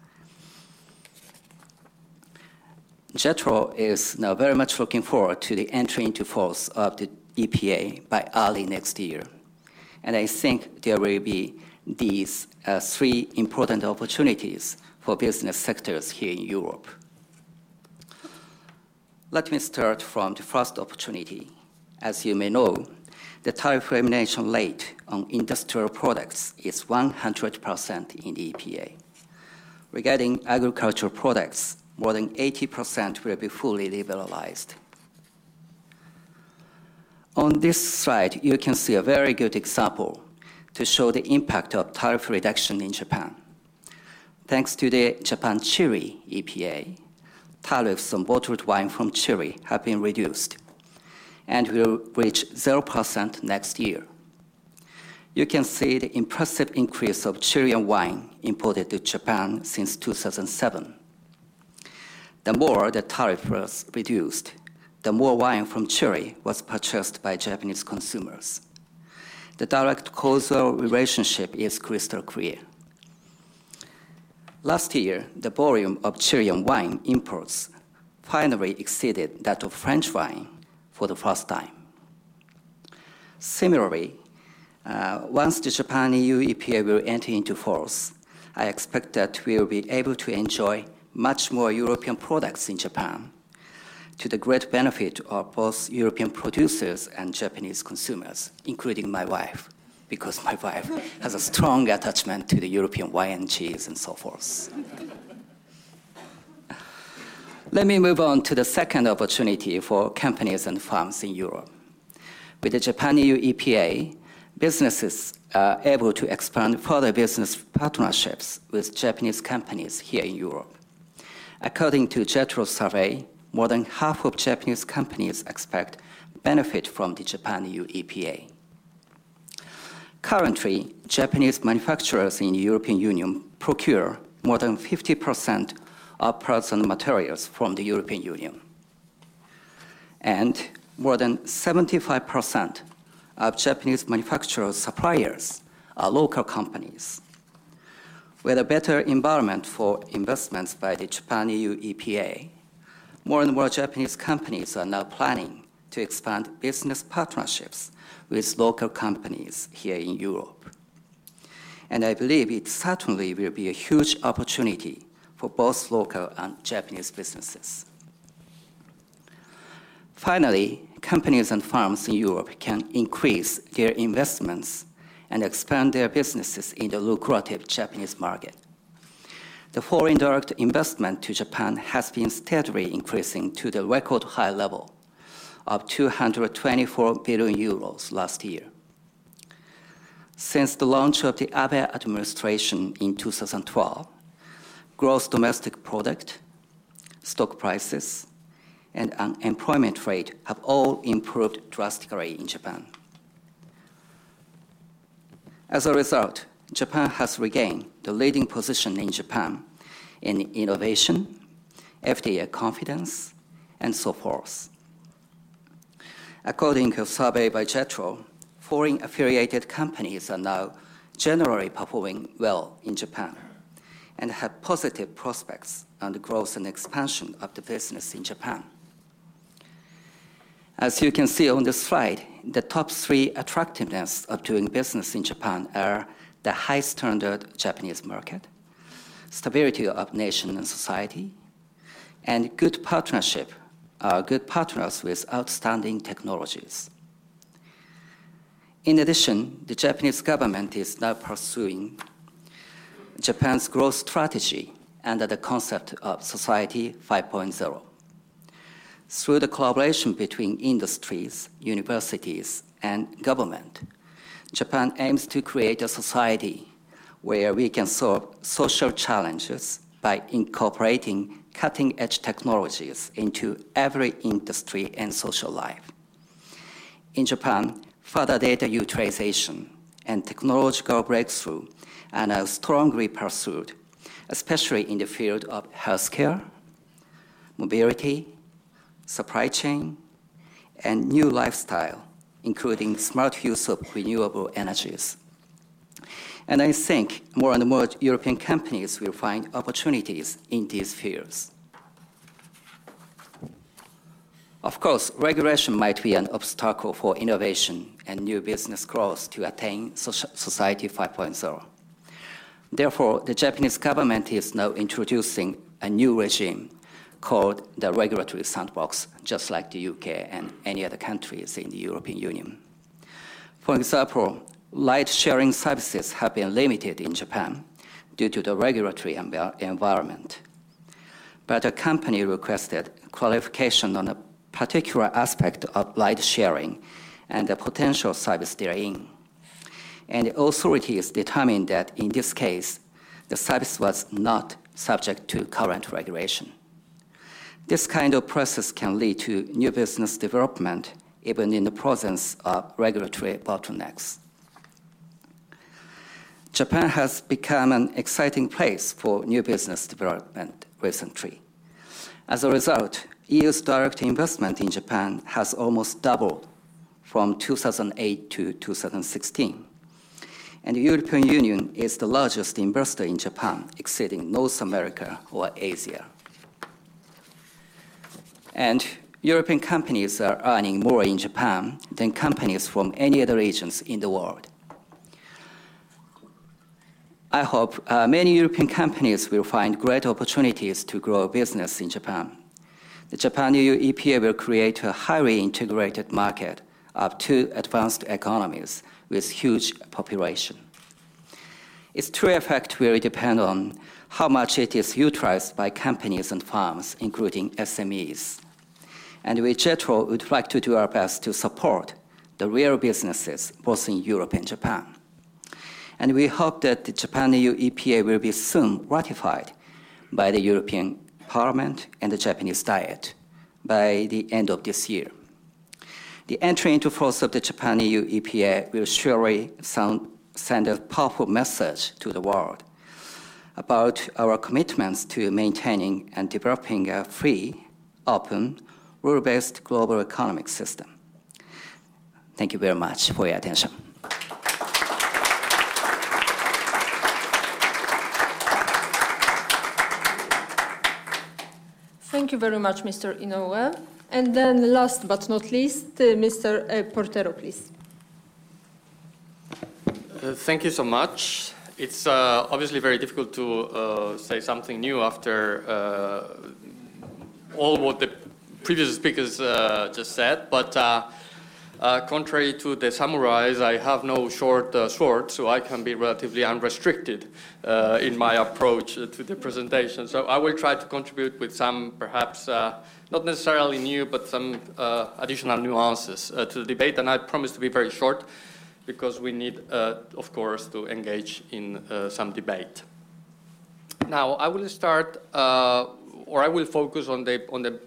JETRO is now very much looking forward to the entry into force of the EPA by early next year. And I think there will be these uh, three important opportunities for business sectors here in Europe. Let me start from the first opportunity. As you may know, the tariff elimination rate on industrial products is 100% in the EPA. Regarding agricultural products, more than 80% will be fully liberalized. On this slide, you can see a very good example to show the impact of tariff reduction in Japan. Thanks to the Japan Chile EPA, tariffs on bottled wine from Chile have been reduced and will reach 0% next year. You can see the impressive increase of Chilean wine imported to Japan since 2007. The more the tariff was reduced, the more wine from Chile was purchased by Japanese consumers. The direct causal relationship is crystal clear. Last year, the volume of Chilean wine imports finally exceeded that of French wine for the first time. Similarly, uh, once the Japan EU EPA will enter into force, I expect that we will be able to enjoy much more European products in Japan to the great benefit of both European producers and Japanese consumers, including my wife, because my wife has a strong attachment to the European wine and cheese and so forth. Let me move on to the second opportunity for companies and farms in Europe. With the Japan EU EPA, businesses are able to expand further business partnerships with Japanese companies here in Europe. According to JETRO survey, more than half of Japanese companies expect benefit from the Japan EU EPA. Currently, Japanese manufacturers in the European Union procure more than 50% of parts and materials from the European Union. And more than 75% of Japanese manufacturers' suppliers are local companies. With a better environment for investments by the Japan EU EPA, more and more Japanese companies are now planning to expand business partnerships with local companies here in Europe. And I believe it certainly will be a huge opportunity for both local and Japanese businesses. Finally, companies and firms in Europe can increase their investments and expand their businesses in the lucrative Japanese market. The foreign direct investment to Japan has been steadily increasing to the record high level of 224 billion euros last year. Since the launch of the Abe administration in 2012, gross domestic product, stock prices, and unemployment rate have all improved drastically in Japan. As a result, Japan has regained the leading position in Japan in innovation, FDI confidence, and so forth. According to a survey by JETRO, foreign affiliated companies are now generally performing well in Japan and have positive prospects on the growth and expansion of the business in Japan. As you can see on the slide, the top three attractiveness of doing business in Japan are the high standard Japanese market, stability of nation and society, and good partnership, uh, good partners with outstanding technologies. In addition, the Japanese government is now pursuing Japan's growth strategy under the concept of Society 5.0 through the collaboration between industries, universities, and government, Japan aims to create a society where we can solve social challenges by incorporating cutting edge technologies into every industry and social life. In Japan, further data utilization and technological breakthrough are now strongly pursued, especially in the field of healthcare, mobility, supply chain, and new lifestyle including smart use of renewable energies. And I think more and more European companies will find opportunities in these fields. Of course, regulation might be an obstacle for innovation and new business growth to attain Society 5.0. Therefore, the Japanese government is now introducing a new regime called the regulatory sandbox, just like the UK and any other countries in the European Union. For example, light sharing services have been limited in Japan due to the regulatory environment. But a company requested qualification on a particular aspect of light sharing and the potential service therein. And the authorities determined that in this case, the service was not subject to current regulation. This kind of process can lead to new business development even in the presence of regulatory bottlenecks. Japan has become an exciting place for new business development recently. As a result, EU's direct investment in Japan has almost doubled from 2008 to 2016. And the European Union is the largest investor in Japan, exceeding North America or Asia. And European companies are earning more in Japan than companies from any other regions in the world. I hope uh, many European companies will find great opportunities to grow business in Japan. The Japan EU EPA will create a highly integrated market of two advanced economies with huge population. Its true effect will depend on how much it is utilized by companies and farms, including SMEs. And we JETRO would like to do our best to support the real businesses both in Europe and Japan and we hope that the Japan EU EPA will be soon ratified by the European Parliament and the Japanese Diet by the end of this year. The entry into force of the Japan EU EPA will surely send a powerful message to the world about our commitments to maintaining and developing a free, open, rule based global economic system. Thank you very much for your attention. Thank you very much, Mr. Inoue. And then last but not least, uh, Mr. Uh, Portero, please. Uh, thank you so much. It's uh, obviously very difficult to uh, say something new after uh, all what the previous speakers just said, but uh, contrary to the samurais, I have no short uh, sword, so I can be relatively unrestricted uh, in my approach to the presentation. So I will try to contribute with some, perhaps uh, not necessarily new, but some uh, additional nuances uh, to the debate. And I promise to be very short because we need, of course, to engage in some debate. Now, I will start, or I will focus on the, on the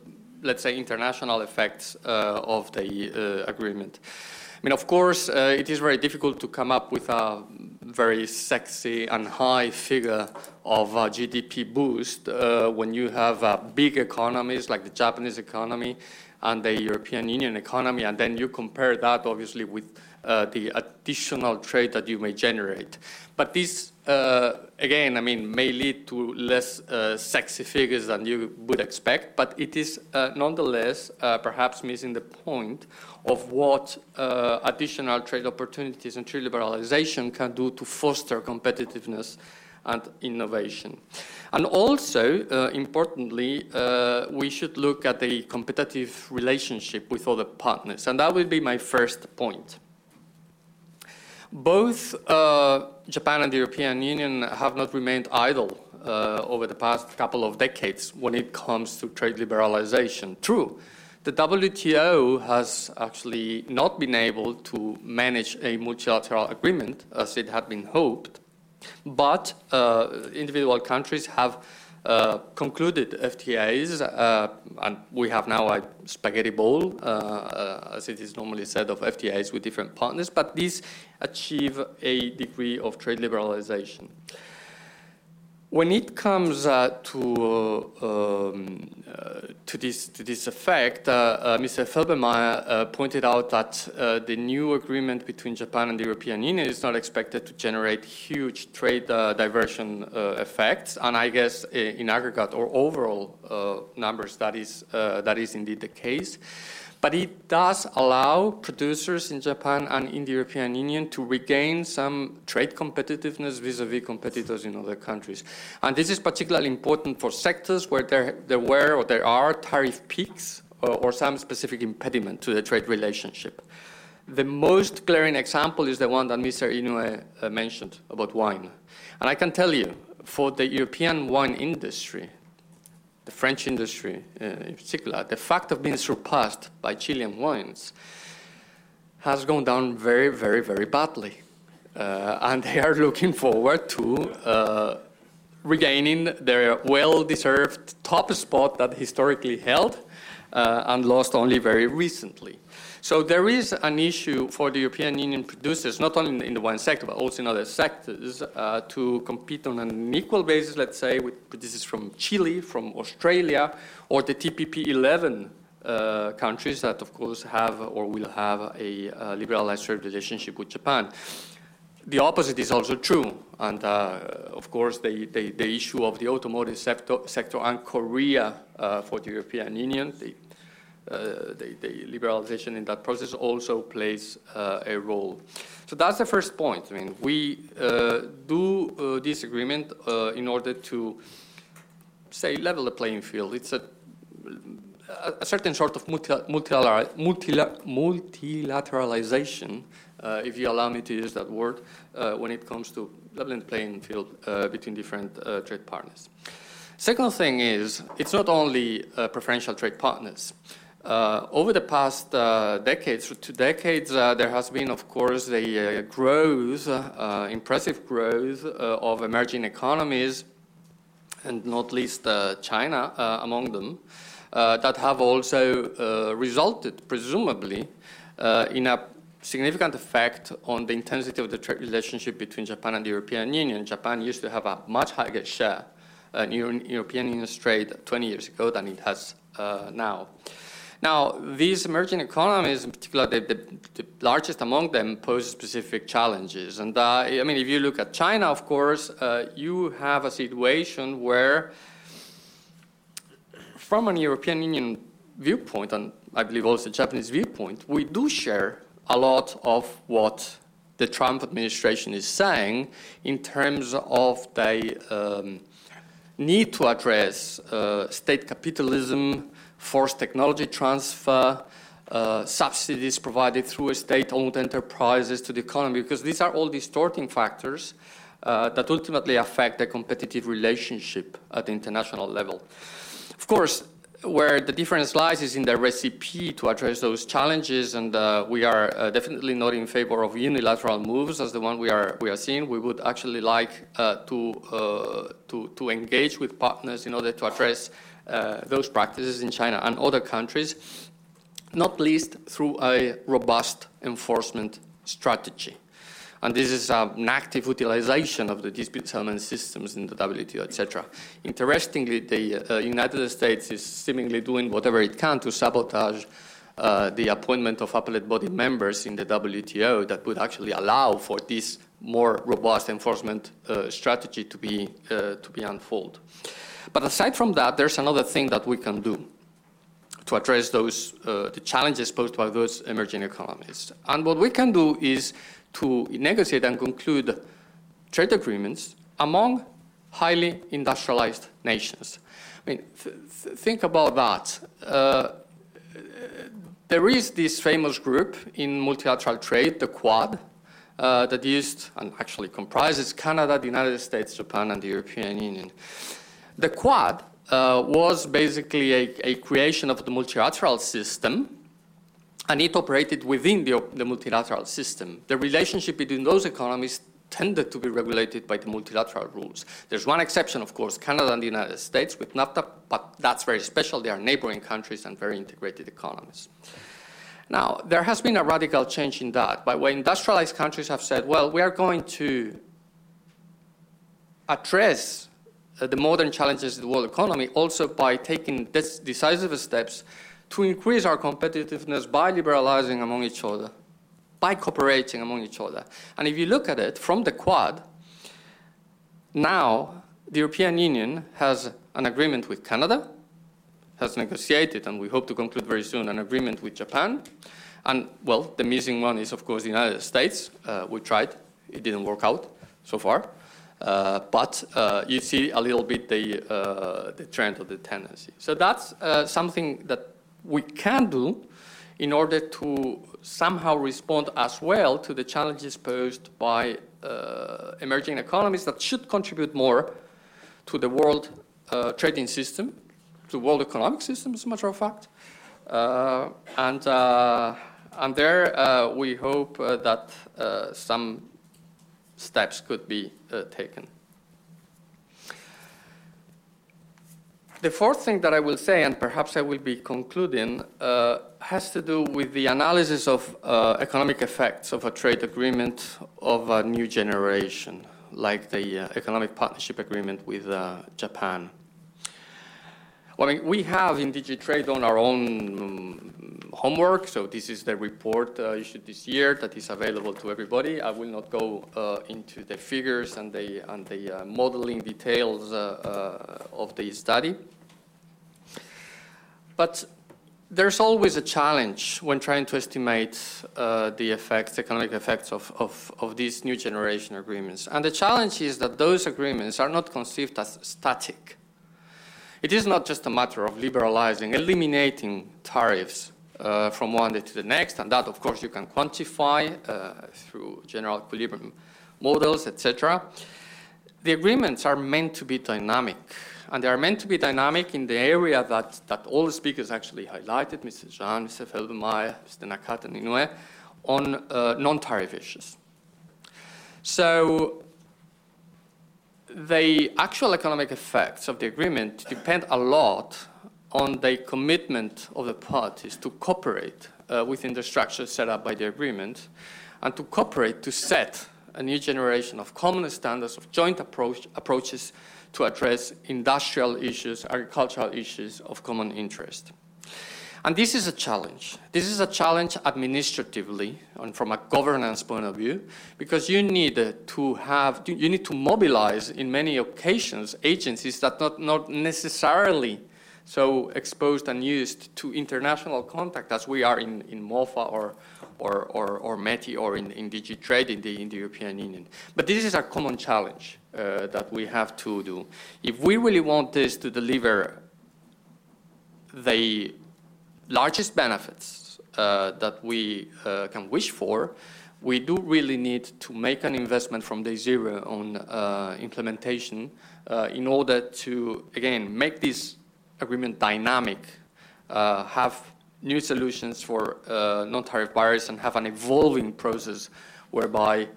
let's say, international effects uh, of the uh, agreement. I mean, of course, uh, it is very difficult to come up with a very sexy and high figure of a GDP boost when you have big economies like the Japanese economy and the European Union economy, and then you compare that obviously with uh, the additional trade that you may generate. But this, uh, again, I mean, may lead to less uh, sexy figures than you would expect, but it is uh, nonetheless uh, perhaps missing the point of what additional trade opportunities and trade liberalization can do to foster competitiveness and innovation. And also, uh, importantly, uh, we should look at the competitive relationship with other partners. And that will be my first point. Both uh, Japan and the European Union have not remained idle uh, over the past couple of decades when it comes to trade liberalization. True, the WTO has actually not been able to manage a multilateral agreement as it had been hoped, but uh, individual countries have uh, concluded FTAs, uh, and we have now a spaghetti bowl, uh, uh as it is normally said, of FTAs with different partners, but these achieve a degree of trade liberalization. When it comes uh, to, uh, um, uh, to, this, to this effect, uh, Mr. Felbermayr pointed out that the new agreement between Japan and the European Union is not expected to generate huge trade diversion effects. And I guess in aggregate or overall numbers, that is, that is indeed the case but it does allow producers in Japan and in the European Union to regain some trade competitiveness vis-a-vis competitors in other countries. And this is particularly important for sectors where there, there were or there are tariff peaks or, or some specific impediment to the trade relationship. The most glaring example is the one that Mr. Inoue uh, mentioned about wine. And I can tell you, for the European wine industry, the French industry uh, in particular, the fact of being surpassed by Chilean wines has gone down very, very, very badly. Uh, and they are looking forward to uh, regaining their well deserved top spot that historically held uh, and lost only very recently. So there is an issue for the European Union producers, not only in the wine sector, but also in other sectors, uh, to compete on an equal basis, let's say, with producers from Chile, from Australia, or the TPP 11 uh, countries that, of course, have or will have a uh, liberalized trade relationship with Japan. The opposite is also true. And uh, of course, the, the, the, issue of the automotive sector, sector and Korea uh, for the European Union, the uh, the, the, liberalization in that process also plays uh, a role. So that's the first point. I mean, we uh, do this agreement in order to, say, level the playing field. It's a a certain sort of multilateralization, uh, if you allow me to use that word, uh, when it comes to leveling the playing field uh, between different trade partners. Second thing is, it's not only preferential trade partners. Uh, over the past uh, decades, two decades, uh, there has been, of course, uh, growth, uh, impressive growth uh, of emerging economies, and not least China among them, that have also resulted, presumably, in a significant effect on the intensity of the trade relationship between Japan and the European Union. Japan used to have a much higher share in European Union trade 20 years ago than it has now. Now, these emerging economies, in particular, the, the, the largest among them, pose specific challenges. And uh, I mean, if you look at China, of course, uh, you have a situation where, from an European Union viewpoint, and I believe also a Japanese viewpoint, we do share a lot of what the Trump administration is saying in terms of the um, need to address uh, state capitalism, forced technology transfer, uh, subsidies provided through state-owned enterprises to the economy, because these are all distorting factors uh, that ultimately affect the competitive relationship at the international level. Of course, where the difference lies is in the recipe to address those challenges, and uh, we are uh, definitely not in favor of unilateral moves as the one we are we are seeing. We would actually like uh, to uh, to to engage with partners in order to address those practices in China and other countries, not least through a robust enforcement strategy. And this is uh, an active utilization of the dispute settlement systems in the WTO, etc. Interestingly, the uh, United States is seemingly doing whatever it can to sabotage uh, the appointment of appellate body members in the WTO that would actually allow for this more robust enforcement uh, strategy to be, uh, to be unfolded. But aside from that, there's another thing that we can do to address those, uh, the challenges posed by those emerging economies. And what we can do is to negotiate and conclude trade agreements among highly industrialized nations. I mean, th th think about that. Uh, there is this famous group in multilateral trade, the Quad, uh, that used and actually comprises Canada, the United States, Japan, and the European Union. The Quad uh, was basically a, a, creation of the multilateral system, and it operated within the, the multilateral system. The relationship between those economies tended to be regulated by the multilateral rules. There's one exception, of course, Canada and the United States with NAFTA, but that's very special. They are neighboring countries and very integrated economies. Now, there has been a radical change in that, by where industrialized countries have said, well, we are going to address the modern challenges of the world economy also by taking decisive steps to increase our competitiveness by liberalizing among each other, by cooperating among each other. And if you look at it from the Quad, now the European Union has an agreement with Canada, has negotiated, and we hope to conclude very soon, an agreement with Japan. And, well, the missing one is, of course, the United States. Uh, we tried, it didn't work out so far. Uh, but uh, you see a little bit the, uh, the trend or the tendency. So that's uh, something that we can do in order to somehow respond as well to the challenges posed by uh, emerging economies that should contribute more to the world uh, trading system, to the world economic system, as a matter of fact. And, there we hope that some steps could be taken. The fourth thing that I will say, and perhaps I will be concluding, uh, has to do with the analysis of uh, economic effects of a trade agreement of a new generation, like the uh, economic partnership agreement with uh, Japan. Well, I mean, we have in DG Trade done our own um, homework, so this is the report uh, issued this year that is available to everybody. I will not go uh, into the figures and the, and the uh, modeling details uh, uh, of the study. But there's always a challenge when trying to estimate uh, the effects, economic effects of, of, of, these new generation agreements. And the challenge is that those agreements are not conceived as static. It is not just a matter of liberalizing, eliminating tariffs uh, from one day to the next, and that, of course, you can quantify uh, through general equilibrium models, etc. The agreements are meant to be dynamic, and they are meant to be dynamic in the area that, that all the speakers actually highlighted, Mr. Jean, Mr. Felbermayr, Mr. Nakata, and Inoue, on uh, non-tariff issues. So the actual economic effects of the agreement depend a lot on the commitment of the parties to cooperate uh, within the structure set up by the agreement and to cooperate to set a new generation of common standards of joint approach, approaches to address industrial issues, agricultural issues of common interest. And this is a challenge. This is a challenge administratively and from a governance point of view, because you need to have, you need to mobilize in many occasions agencies that not, not necessarily so exposed and used to international contact as we are in, in MOFA or, or, or, or METI or in, in DG Trade in the, in the European Union. But this is a common challenge uh, that we have to do. If we really want this to deliver the largest benefits uh, that we uh, can wish for, we do really need to make an investment from day zero on uh, implementation uh, in order to, again, make this agreement dynamic, uh, have new solutions for uh, non-tariff barriers, and have an evolving process whereby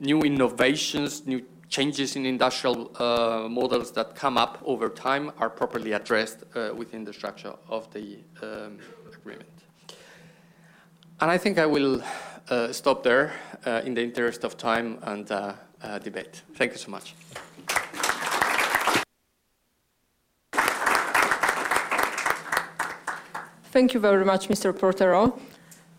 new innovations, new changes in industrial uh, models that come up over time are properly addressed uh, within the structure of the um, agreement. And I think I will uh, stop there in the interest of time and debate. Thank you so much. Thank you very much, Mr. Portero.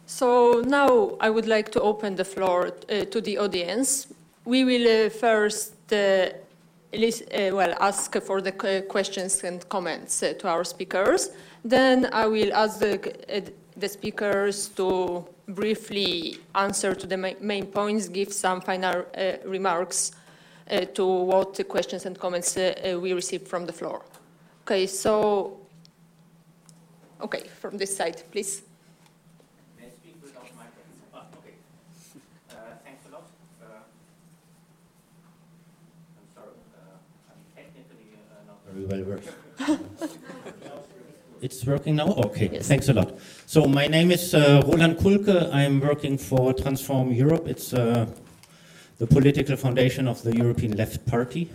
So now I would like to open the floor uh, to the audience. We will uh, first uh, list, uh, well, ask for the questions and comments uh, to our speakers. Then I will ask the, uh, the speakers to briefly answer to the ma main points, give some final remarks to what questions and comments we received from the floor. Okay, so Okay, from this side, please. May I speak without microphones? Ah, okay. Uh, thanks a lot. Uh, I'm sorry, uh, I'm technically not very well it's working now? Okay, yes. thanks a lot. So my name is uh, Roland Kulke. I'm working for Transform Europe. It's uh, the political foundation of the European Left Party.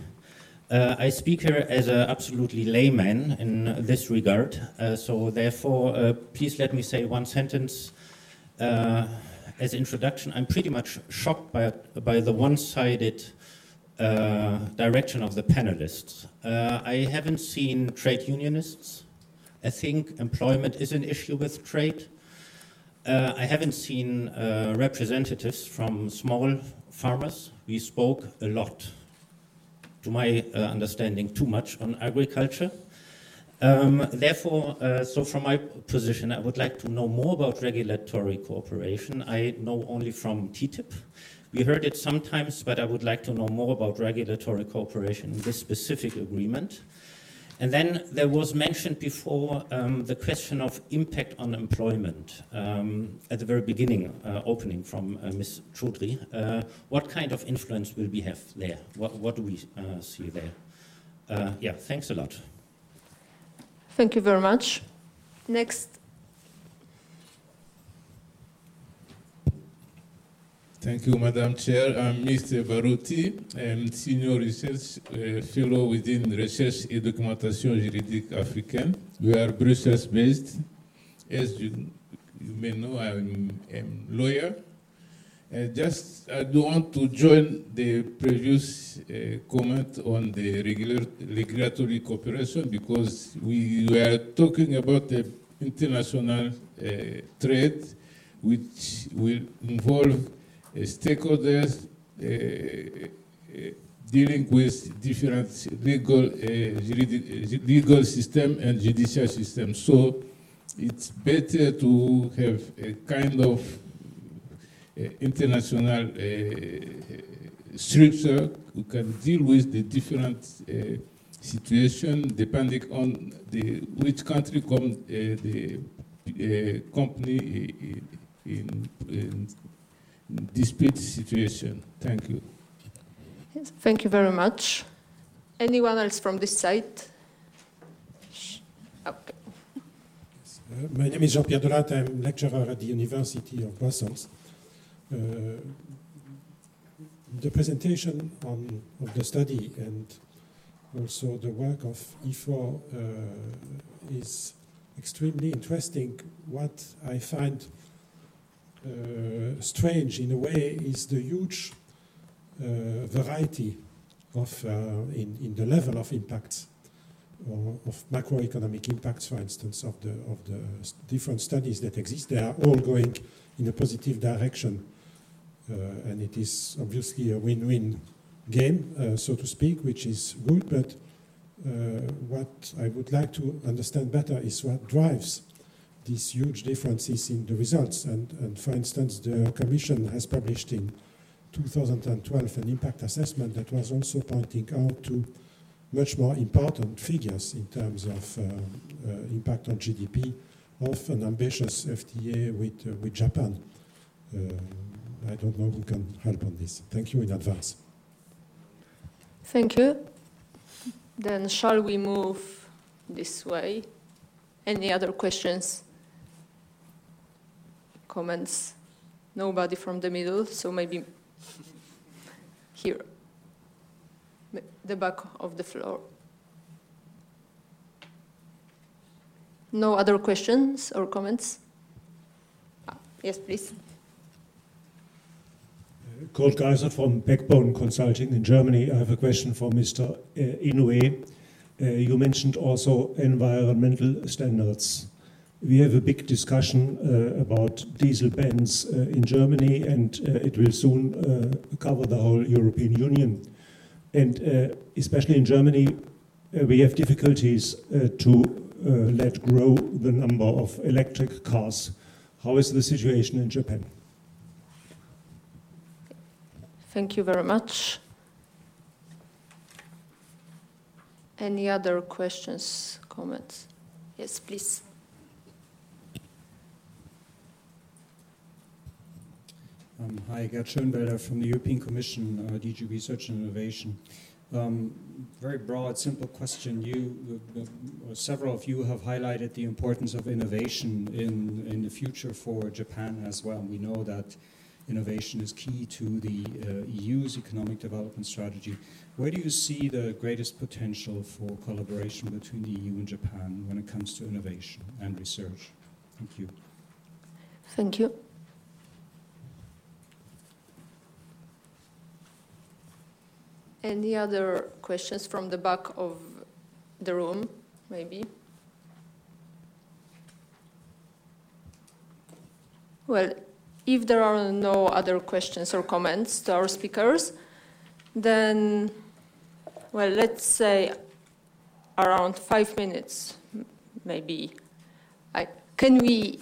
Uh, I speak here as an absolutely layman in this regard, uh, so therefore, uh, please let me say one sentence uh, as introduction. I'm pretty much shocked by, by the one-sided uh, direction of the panelists. Uh, I haven't seen trade unionists. I think employment is an issue with trade. Uh, I haven't seen uh, representatives from small farmers. We spoke a lot, to my uh, understanding, too much on agriculture. Um, therefore, uh, so from my position, I would like to know more about regulatory cooperation. I know only from TTIP. We heard it sometimes, but I would like to know more about regulatory cooperation in this specific agreement. And then there was mentioned before um, the question of impact on employment um, at the very beginning, uh, opening from uh, Ms. Chaudhry. Uh, what kind of influence will we have there? What, what do we uh, see there? Uh, yeah, thanks a lot. Thank you very much. Next. Thank you, Madam Chair. I'm Mr. Barouti. I'm Senior Research uh, Fellow within Recherche et Documentation Juridique Africaine. We are Brussels based. As you, you may know, I'm a lawyer. And just, I do want to join the previous uh, comment on the regular, regulatory cooperation because we were talking about the international uh, trade which will involve uh, stakeholders uh, uh, dealing with different legal, legal system and judicial system. So it's better to have a kind of international structure who can deal with the different uh, situation depending on the which country come uh, the uh, company in, in dispute situation. Thank you. Yes, thank you very much. Anyone else from this side? Okay. Uh, my name is Jean-Pierre Delat. I'm lecturer at the University of Brussels. Uh, the presentation on, of the study and also the work of IFO uh, is extremely interesting. What I find strange in a way is the huge uh, variety of uh, in, in the level of impacts of macroeconomic impacts, for instance, of the of the different studies that exist. They are all going in a positive direction, uh, and it is obviously a win-win game, uh, so to speak, which is good. But uh, what I would like to understand better is what drives these huge differences in the results. And, and for instance, the Commission has published in 2012 an impact assessment that was also pointing out to much more important figures in terms of uh, uh, impact on GDP of an ambitious FTA with, uh, with Japan. Uh, I don't know who can help on this. Thank you in advance. Thank you. Then shall we move this way? Any other questions? Comments. Nobody from the middle, so maybe here, the back of the floor. No other questions or comments? Ah, yes, please. Kurt Geiser from Backbone Consulting in Germany. I have a question for Mr. Uh, Inoue. Uh, you mentioned also environmental standards we have a big discussion uh, about diesel bans uh, in Germany, and uh, it will soon uh, cover the whole European Union. And uh, especially in Germany, uh, we have difficulties to let grow the number of electric cars. How is the situation in Japan? Thank you very much. Any other questions, comments? Yes, please. Um, hi, Gerd Schönwelder from the European Commission, uh, DG Research and Innovation. Um, very broad, simple question. You, uh, uh, several of you have highlighted the importance of innovation in, in the future for Japan as well. We know that innovation is key to the uh, EU's economic development strategy. Where do you see the greatest potential for collaboration between the EU and Japan when it comes to innovation and research? Thank you. Thank you. Any other questions from the back of the room, maybe? Well, if there are no other questions or comments to our speakers, then, well, let's say around five minutes, maybe. I, can we,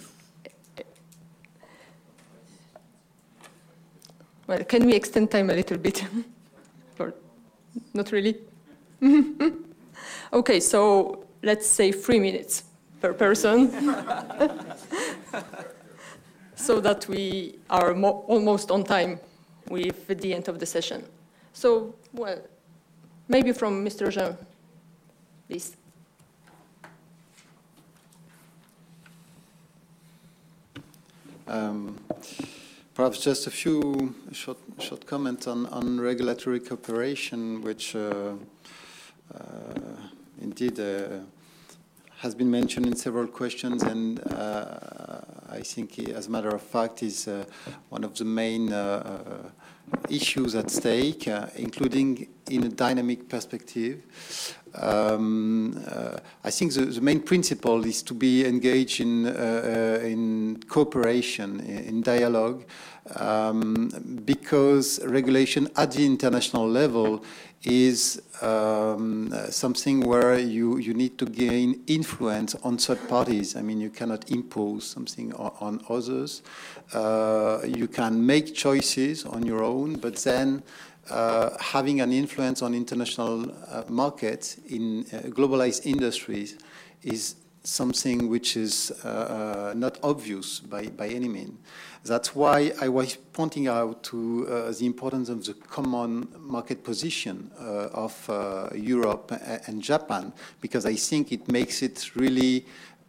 well, can we extend time a little bit? not really? okay, so let's say three minutes per person. so that we are almost on time with the end of the session. So, well, maybe from Mr. Jean, please. Um, perhaps just a few short, short comments on, on regulatory cooperation, which uh, uh, indeed uh, has been mentioned in several questions, and uh, I think, as a matter of fact, is uh, one of the main uh, issues at stake, including in a dynamic perspective. Um, uh, I think the, the, main principle is to be engaged in, uh, uh, in cooperation, in, in dialogue, um, because regulation at the international level is um, something where you, you need to gain influence on third parties. I mean, you cannot impose something on, on others. Uh, you can make choices on your own, but then uh, having an influence on international uh, markets in uh, globalized industries is something which is uh, uh, not obvious by, by any means. That's why I was pointing out to uh, the importance of the common market position of Europe and Japan, because I think it makes it really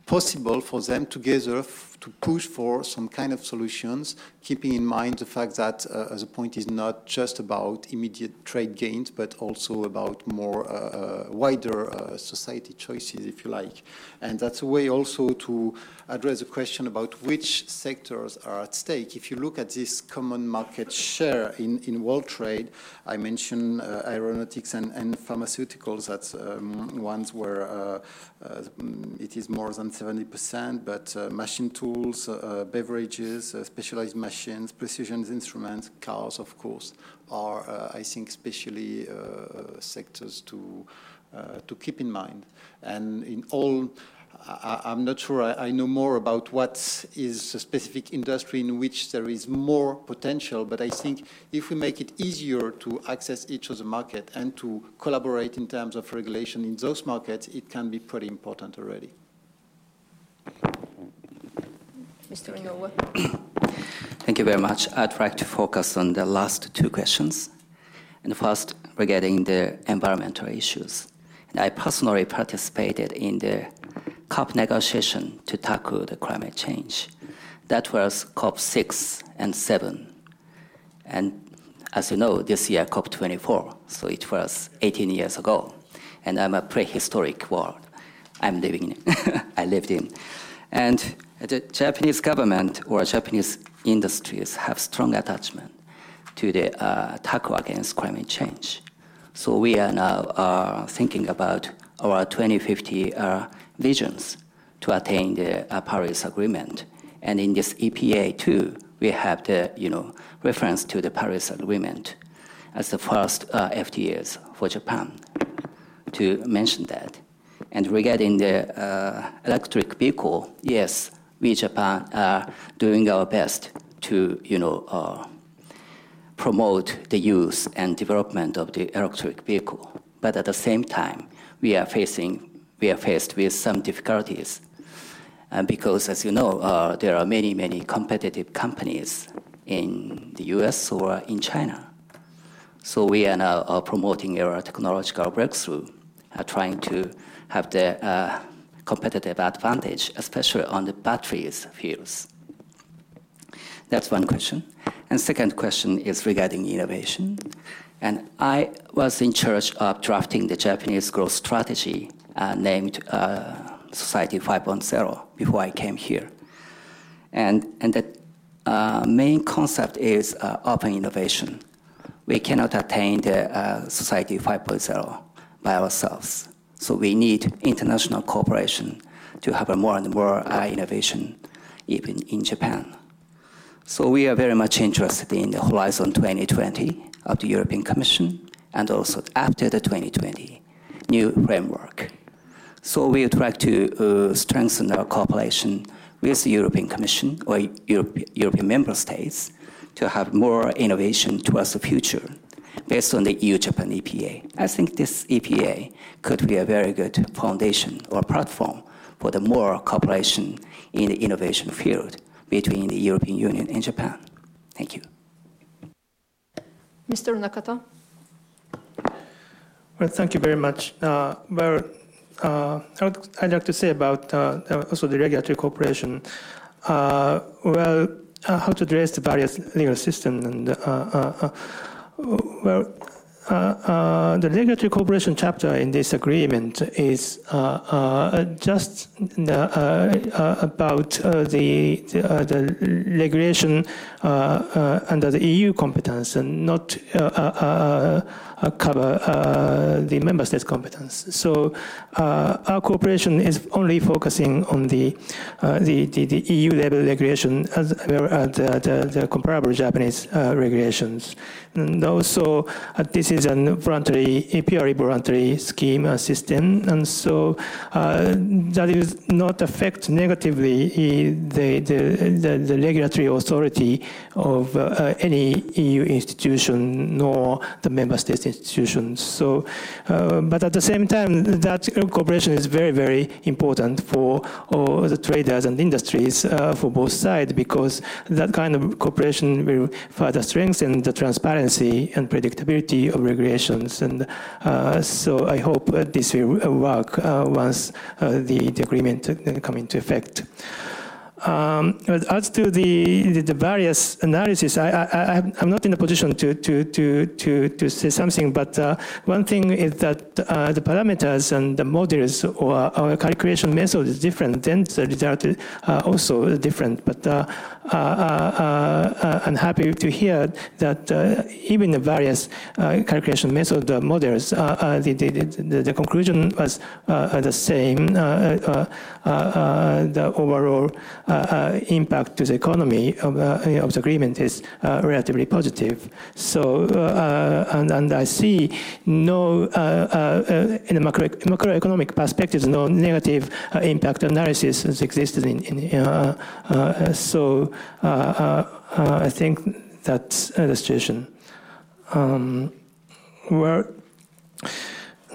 possible for them together to push for some kind of solutions, keeping in mind the fact that uh, the point is not just about immediate trade gains, but also about more uh, uh wider uh, society choices, if you like. And that's a way also to address the question about which sectors are at stake. If you look at this common market share in, in world trade, I mentioned uh, aeronautics and, and, pharmaceuticals. That's um, ones where uh, it is more than 70%, but machine tools, uh, beverages, uh, specialized machines, precision instruments, cars, of course, are, I think, especially sectors to, to keep in mind. And in all I, am not sure I, I, know more about what is a specific industry in which there is more potential, but I think if we make it easier to access each of the market and to collaborate in terms of regulation in those markets, it can be pretty important already. Mr. Inoue. Thank you very much. I'd like to focus on the last two questions. And first, regarding the environmental issues. And I personally participated in the COP negotiation to tackle the climate change. That was COP 6 and 7. And as you know, this year COP 24, so it was 18 years ago. And I'm a prehistoric world I'm living in, I lived in. And the Japanese government or Japanese industries have strong attachment to the uh, tackle against climate change. So we are now uh, thinking about our 2050 uh, visions to attain the uh, Paris Agreement. And in this EPA too, we have the you know reference to the Paris Agreement as the first uh, FTAs for Japan to mention that. And regarding the uh, electric vehicle, yes, we Japan are doing our best to you know uh, promote the use and development of the electric vehicle. But at the same time, we are facing we are faced with some difficulties. And because, as you know, uh, there are many, many competitive companies in the US or in China. So we are now uh, promoting our technological breakthrough, uh, trying to have the uh, competitive advantage, especially on the batteries fields. That's one question. And second question is regarding innovation. And I was in charge of drafting the Japanese growth strategy uh, named uh, Society 5.0 before I came here. And, and the uh, main concept is uh, open innovation, we cannot attain the uh, Society 5.0 by ourselves. So we need international cooperation to have more and more uh, innovation, even in Japan. So we are very much interested in the Horizon 2020 of the European Commission and also after the 2020 new framework. So we like to uh, strengthen our cooperation with the European Commission or Europe, European member states to have more innovation towards the future based on the EU-Japan EPA. I think this EPA could be a very good foundation or platform for the more cooperation in the innovation field between the European Union and Japan. Thank you. Mr. Nakata? Well, thank you very much. Uh, well, uh, I would, I'd like to say about uh, also the regulatory cooperation. Uh, well, uh, how to address the various legal systems and uh, well, uh, uh, the regulatory cooperation chapter in this agreement is uh, uh just uh, uh, about the, the, the, regulation under the EU competence and not Uh, cover uh, the member states' competence. So uh, our cooperation is only focusing on the, uh, the, the, the, EU level regulation as well as the, the, the comparable Japanese uh, regulations. And also, this is a voluntary, a purely voluntary scheme system, and so that is not affect negatively the, the, the, the regulatory authority of any EU institution nor the member states institutions. So, uh, but at the same time, that cooperation is very, very important for all the traders and industries uh, for both sides because that kind of cooperation will further strengthen the transparency and predictability of regulations. And uh, so I hope this will work uh, once uh, the, the agreement come into effect. Um, as to the, the, various analysis, I, I, I'm not in a position to, to, to, to, to say something, but uh, one thing is that uh, the parameters and the models or our calculation method is different, then the result is uh, also different. But uh, uh, uh, I'm happy to hear that even the various calculation method models, the, the, the, the, conclusion was the same. the overall Uh, uh, impact to the economy of, uh, of the agreement is uh, relatively positive. So, and, and I see no, in a macro, macroeconomic perspective, no negative impact analysis has existed in, in so I think that's the situation. Um, where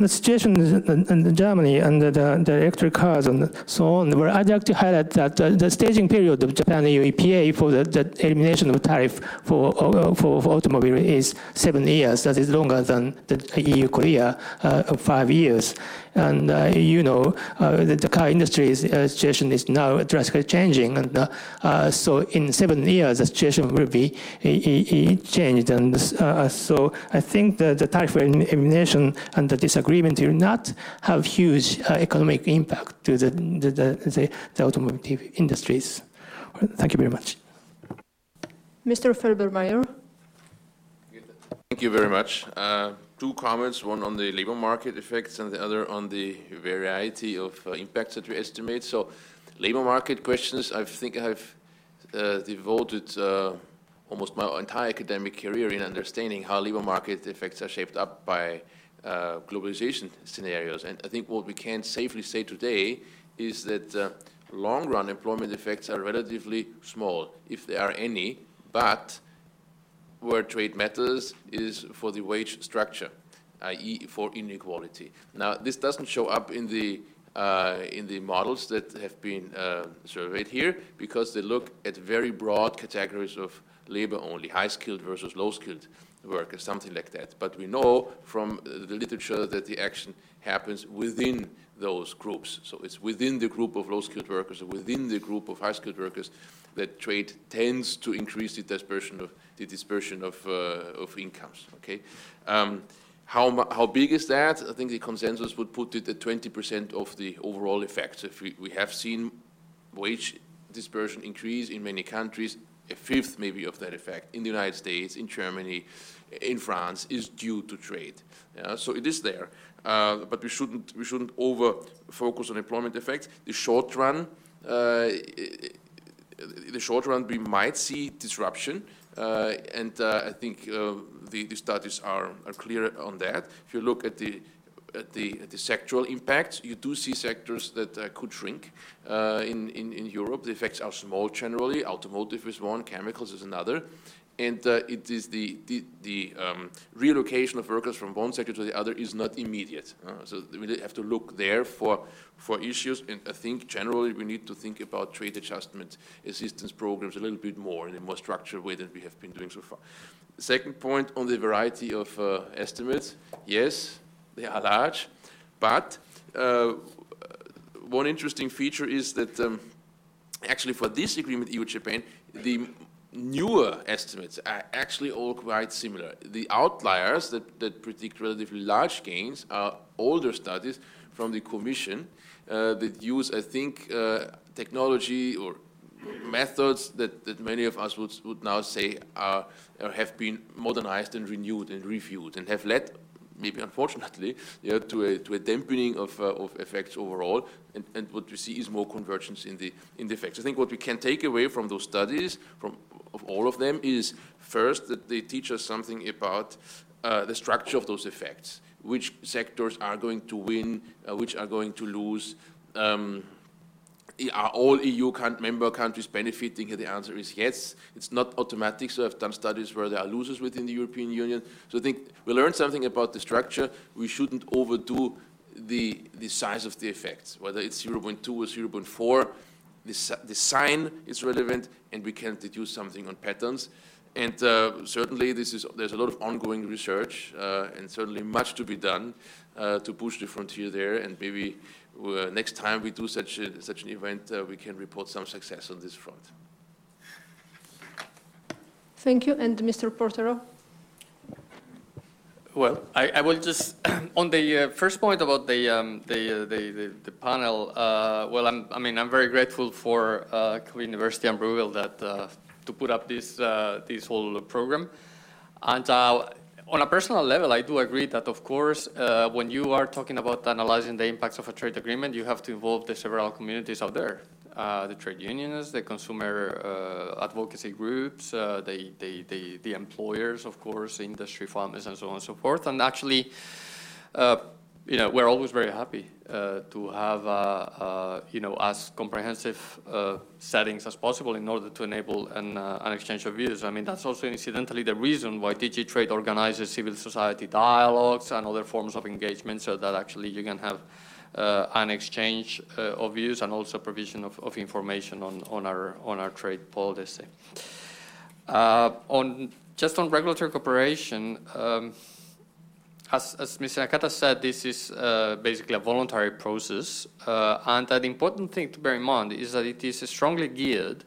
the situation in Germany and the, the, electric cars and so on, where I'd like to highlight that the staging period of Japan EPA for the, the elimination of tariff for, uh, for, for, automobile is seven years. That is longer than the EU Korea uh, of five years. And uh, you know, uh, the, the, car industry's uh, situation is now drastically changing. And so in seven years, the situation will be changed. And so I think that the tariff elimination and the disagreement will not have huge economic impact to the, the, the, the automotive industries. Thank you very much. Mr. Felbermayr. Thank you very much. Uh, two comments, one on the labor market effects and the other on the variety of uh, impacts that we estimate. So labor market questions, I think I've uh, devoted uh, almost my entire academic career in understanding how labor market effects are shaped up by uh, globalization scenarios. And I think what we can safely say today is that uh, long-run employment effects are relatively small, if there are any, but where trade matters is for the wage structure, i.e. for inequality. Now, this doesn't show up in the uh, in the models that have been uh, surveyed here because they look at very broad categories of labor only, high-skilled versus low-skilled workers, something like that. But we know from the literature that the action happens within those groups. So it's within the group of low-skilled workers or within the group of high-skilled workers that trade tends to increase the dispersion of the dispersion of, uh, of incomes. Okay, um, how how big is that? I think the consensus would put it at 20% of the overall effect. If we, we have seen wage dispersion increase in many countries. A fifth, maybe, of that effect in the United States, in Germany, in France, is due to trade. Yeah, so it is there, uh, but we shouldn't we shouldn't over focus on employment effects. The short run, uh, the short run, we might see disruption, uh, and uh, I think uh, the, the studies are, are clear on that. If you look at the the, the sectoral impacts, you do see sectors that uh, could shrink uh, in, in, in Europe. The effects are small generally. Automotive is one, chemicals is another. And uh, it is the, the, the um, relocation of workers from one sector to the other is not immediate. so we have to look there for, for issues. And I think generally we need to think about trade adjustment assistance programs a little bit more in a more structured way than we have been doing so far. Second point on the variety of uh, estimates, yes, they are large, but uh, one interesting feature is that um, actually for this agreement, EU-Japan, the newer estimates are actually all quite similar. The outliers that, that predict relatively large gains are older studies from the Commission uh, that use, I think, uh, technology or methods that, that many of us would, would now say are, have been modernized and renewed and reviewed and have led maybe unfortunately, yeah, to a to a dampening of uh, of effects overall, and, and what we see is more convergence in the in the effects. I think what we can take away from those studies, from of all of them, is first that they teach us something about uh, the structure of those effects, which sectors are going to win, uh, which are going to lose. Um, are all EU member countries benefiting? the answer is yes. It's not automatic, so I've done studies where there are losers within the European Union. So I think we learned something about the structure. We shouldn't overdo the, the size of the effects, whether it's 0.2 or 0.4. The, sign is relevant, and we can deduce something on patterns. And uh, certainly, is, there's a lot of ongoing research, uh, and certainly much to be done uh, to push the frontier there, and maybe next time we do such, a, such an event, uh, we can report some success on this front. Thank you. And Mr. Portero? Well, I, I, will just on the uh, first point about the um, the, uh, the, the, the panel. Uh, well, I'm, i mean, I'm very grateful for uh, University and Bruegel that uh, to put up this uh, this whole program, and on a personal level, I do agree that, of course, uh, when you are talking about analyzing the impacts of a trade agreement, you have to involve the several communities out there. Uh, the trade unions, the consumer uh, advocacy groups, uh, the, the, the, the, employers, of course, industry farmers, and so on and so forth. And actually, uh, you know, we're always very happy uh, to have, uh, uh, you know, as comprehensive uh, settings as possible in order to enable an, uh, an, exchange of views. I mean, that's also incidentally the reason why DG Trade organizes civil society dialogues and other forms of engagement so that actually you can have uh, an exchange of views and also provision of, of, information on, on, our, on our trade policy. on, just on regulatory cooperation, um, as, as Mr. Nakata said, this is uh, basically a voluntary process. Uh, and an important thing to bear in mind is that it is strongly geared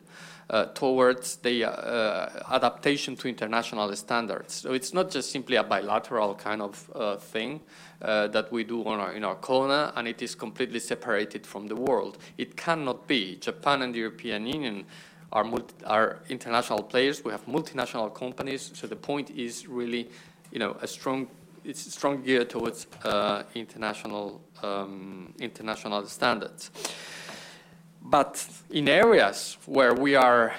uh, towards the uh, adaptation to international standards. So it's not just simply a bilateral kind of uh, thing uh, that we do our, in our corner, and it is completely separated from the world. It cannot be. Japan and the European Union are, multi- are international players. We have multinational companies. So the point is really, you know, a strong it's strong geared towards uh, international um, international standards. But in areas where we are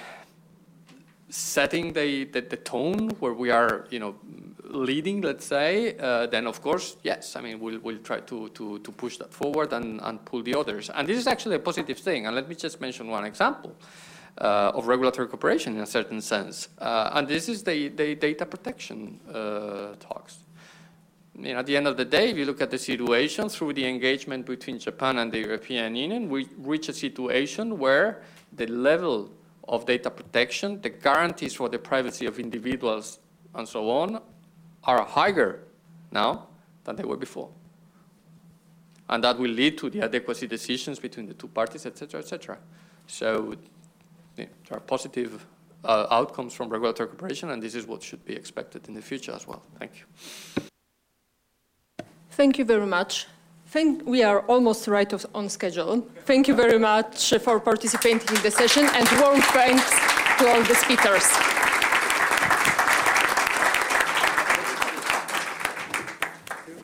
setting the, the, the tone, where we are, you know, leading, let's say, uh, then of course, yes, I mean, we'll, we'll try to, to, to push that forward and, and pull the others. And this is actually a positive thing. And let me just mention one example. Uh, of regulatory cooperation in a certain sense. Uh, and this is the, the data protection uh, talks you know, at the end of the day, if you look at the situation through the engagement between Japan and the European Union, we reach a situation where the level of data protection, the guarantees for the privacy of individuals, and so on, are higher now than they were before. And that will lead to the adequacy decisions between the two parties, etc., etc. So there are positive uh, outcomes from regulatory cooperation, and this is what should be expected in the future as well. Thank you. Thank you very much. Think we are almost right of, on schedule. Thank you very much for participating in the session and warm thanks to all the speakers.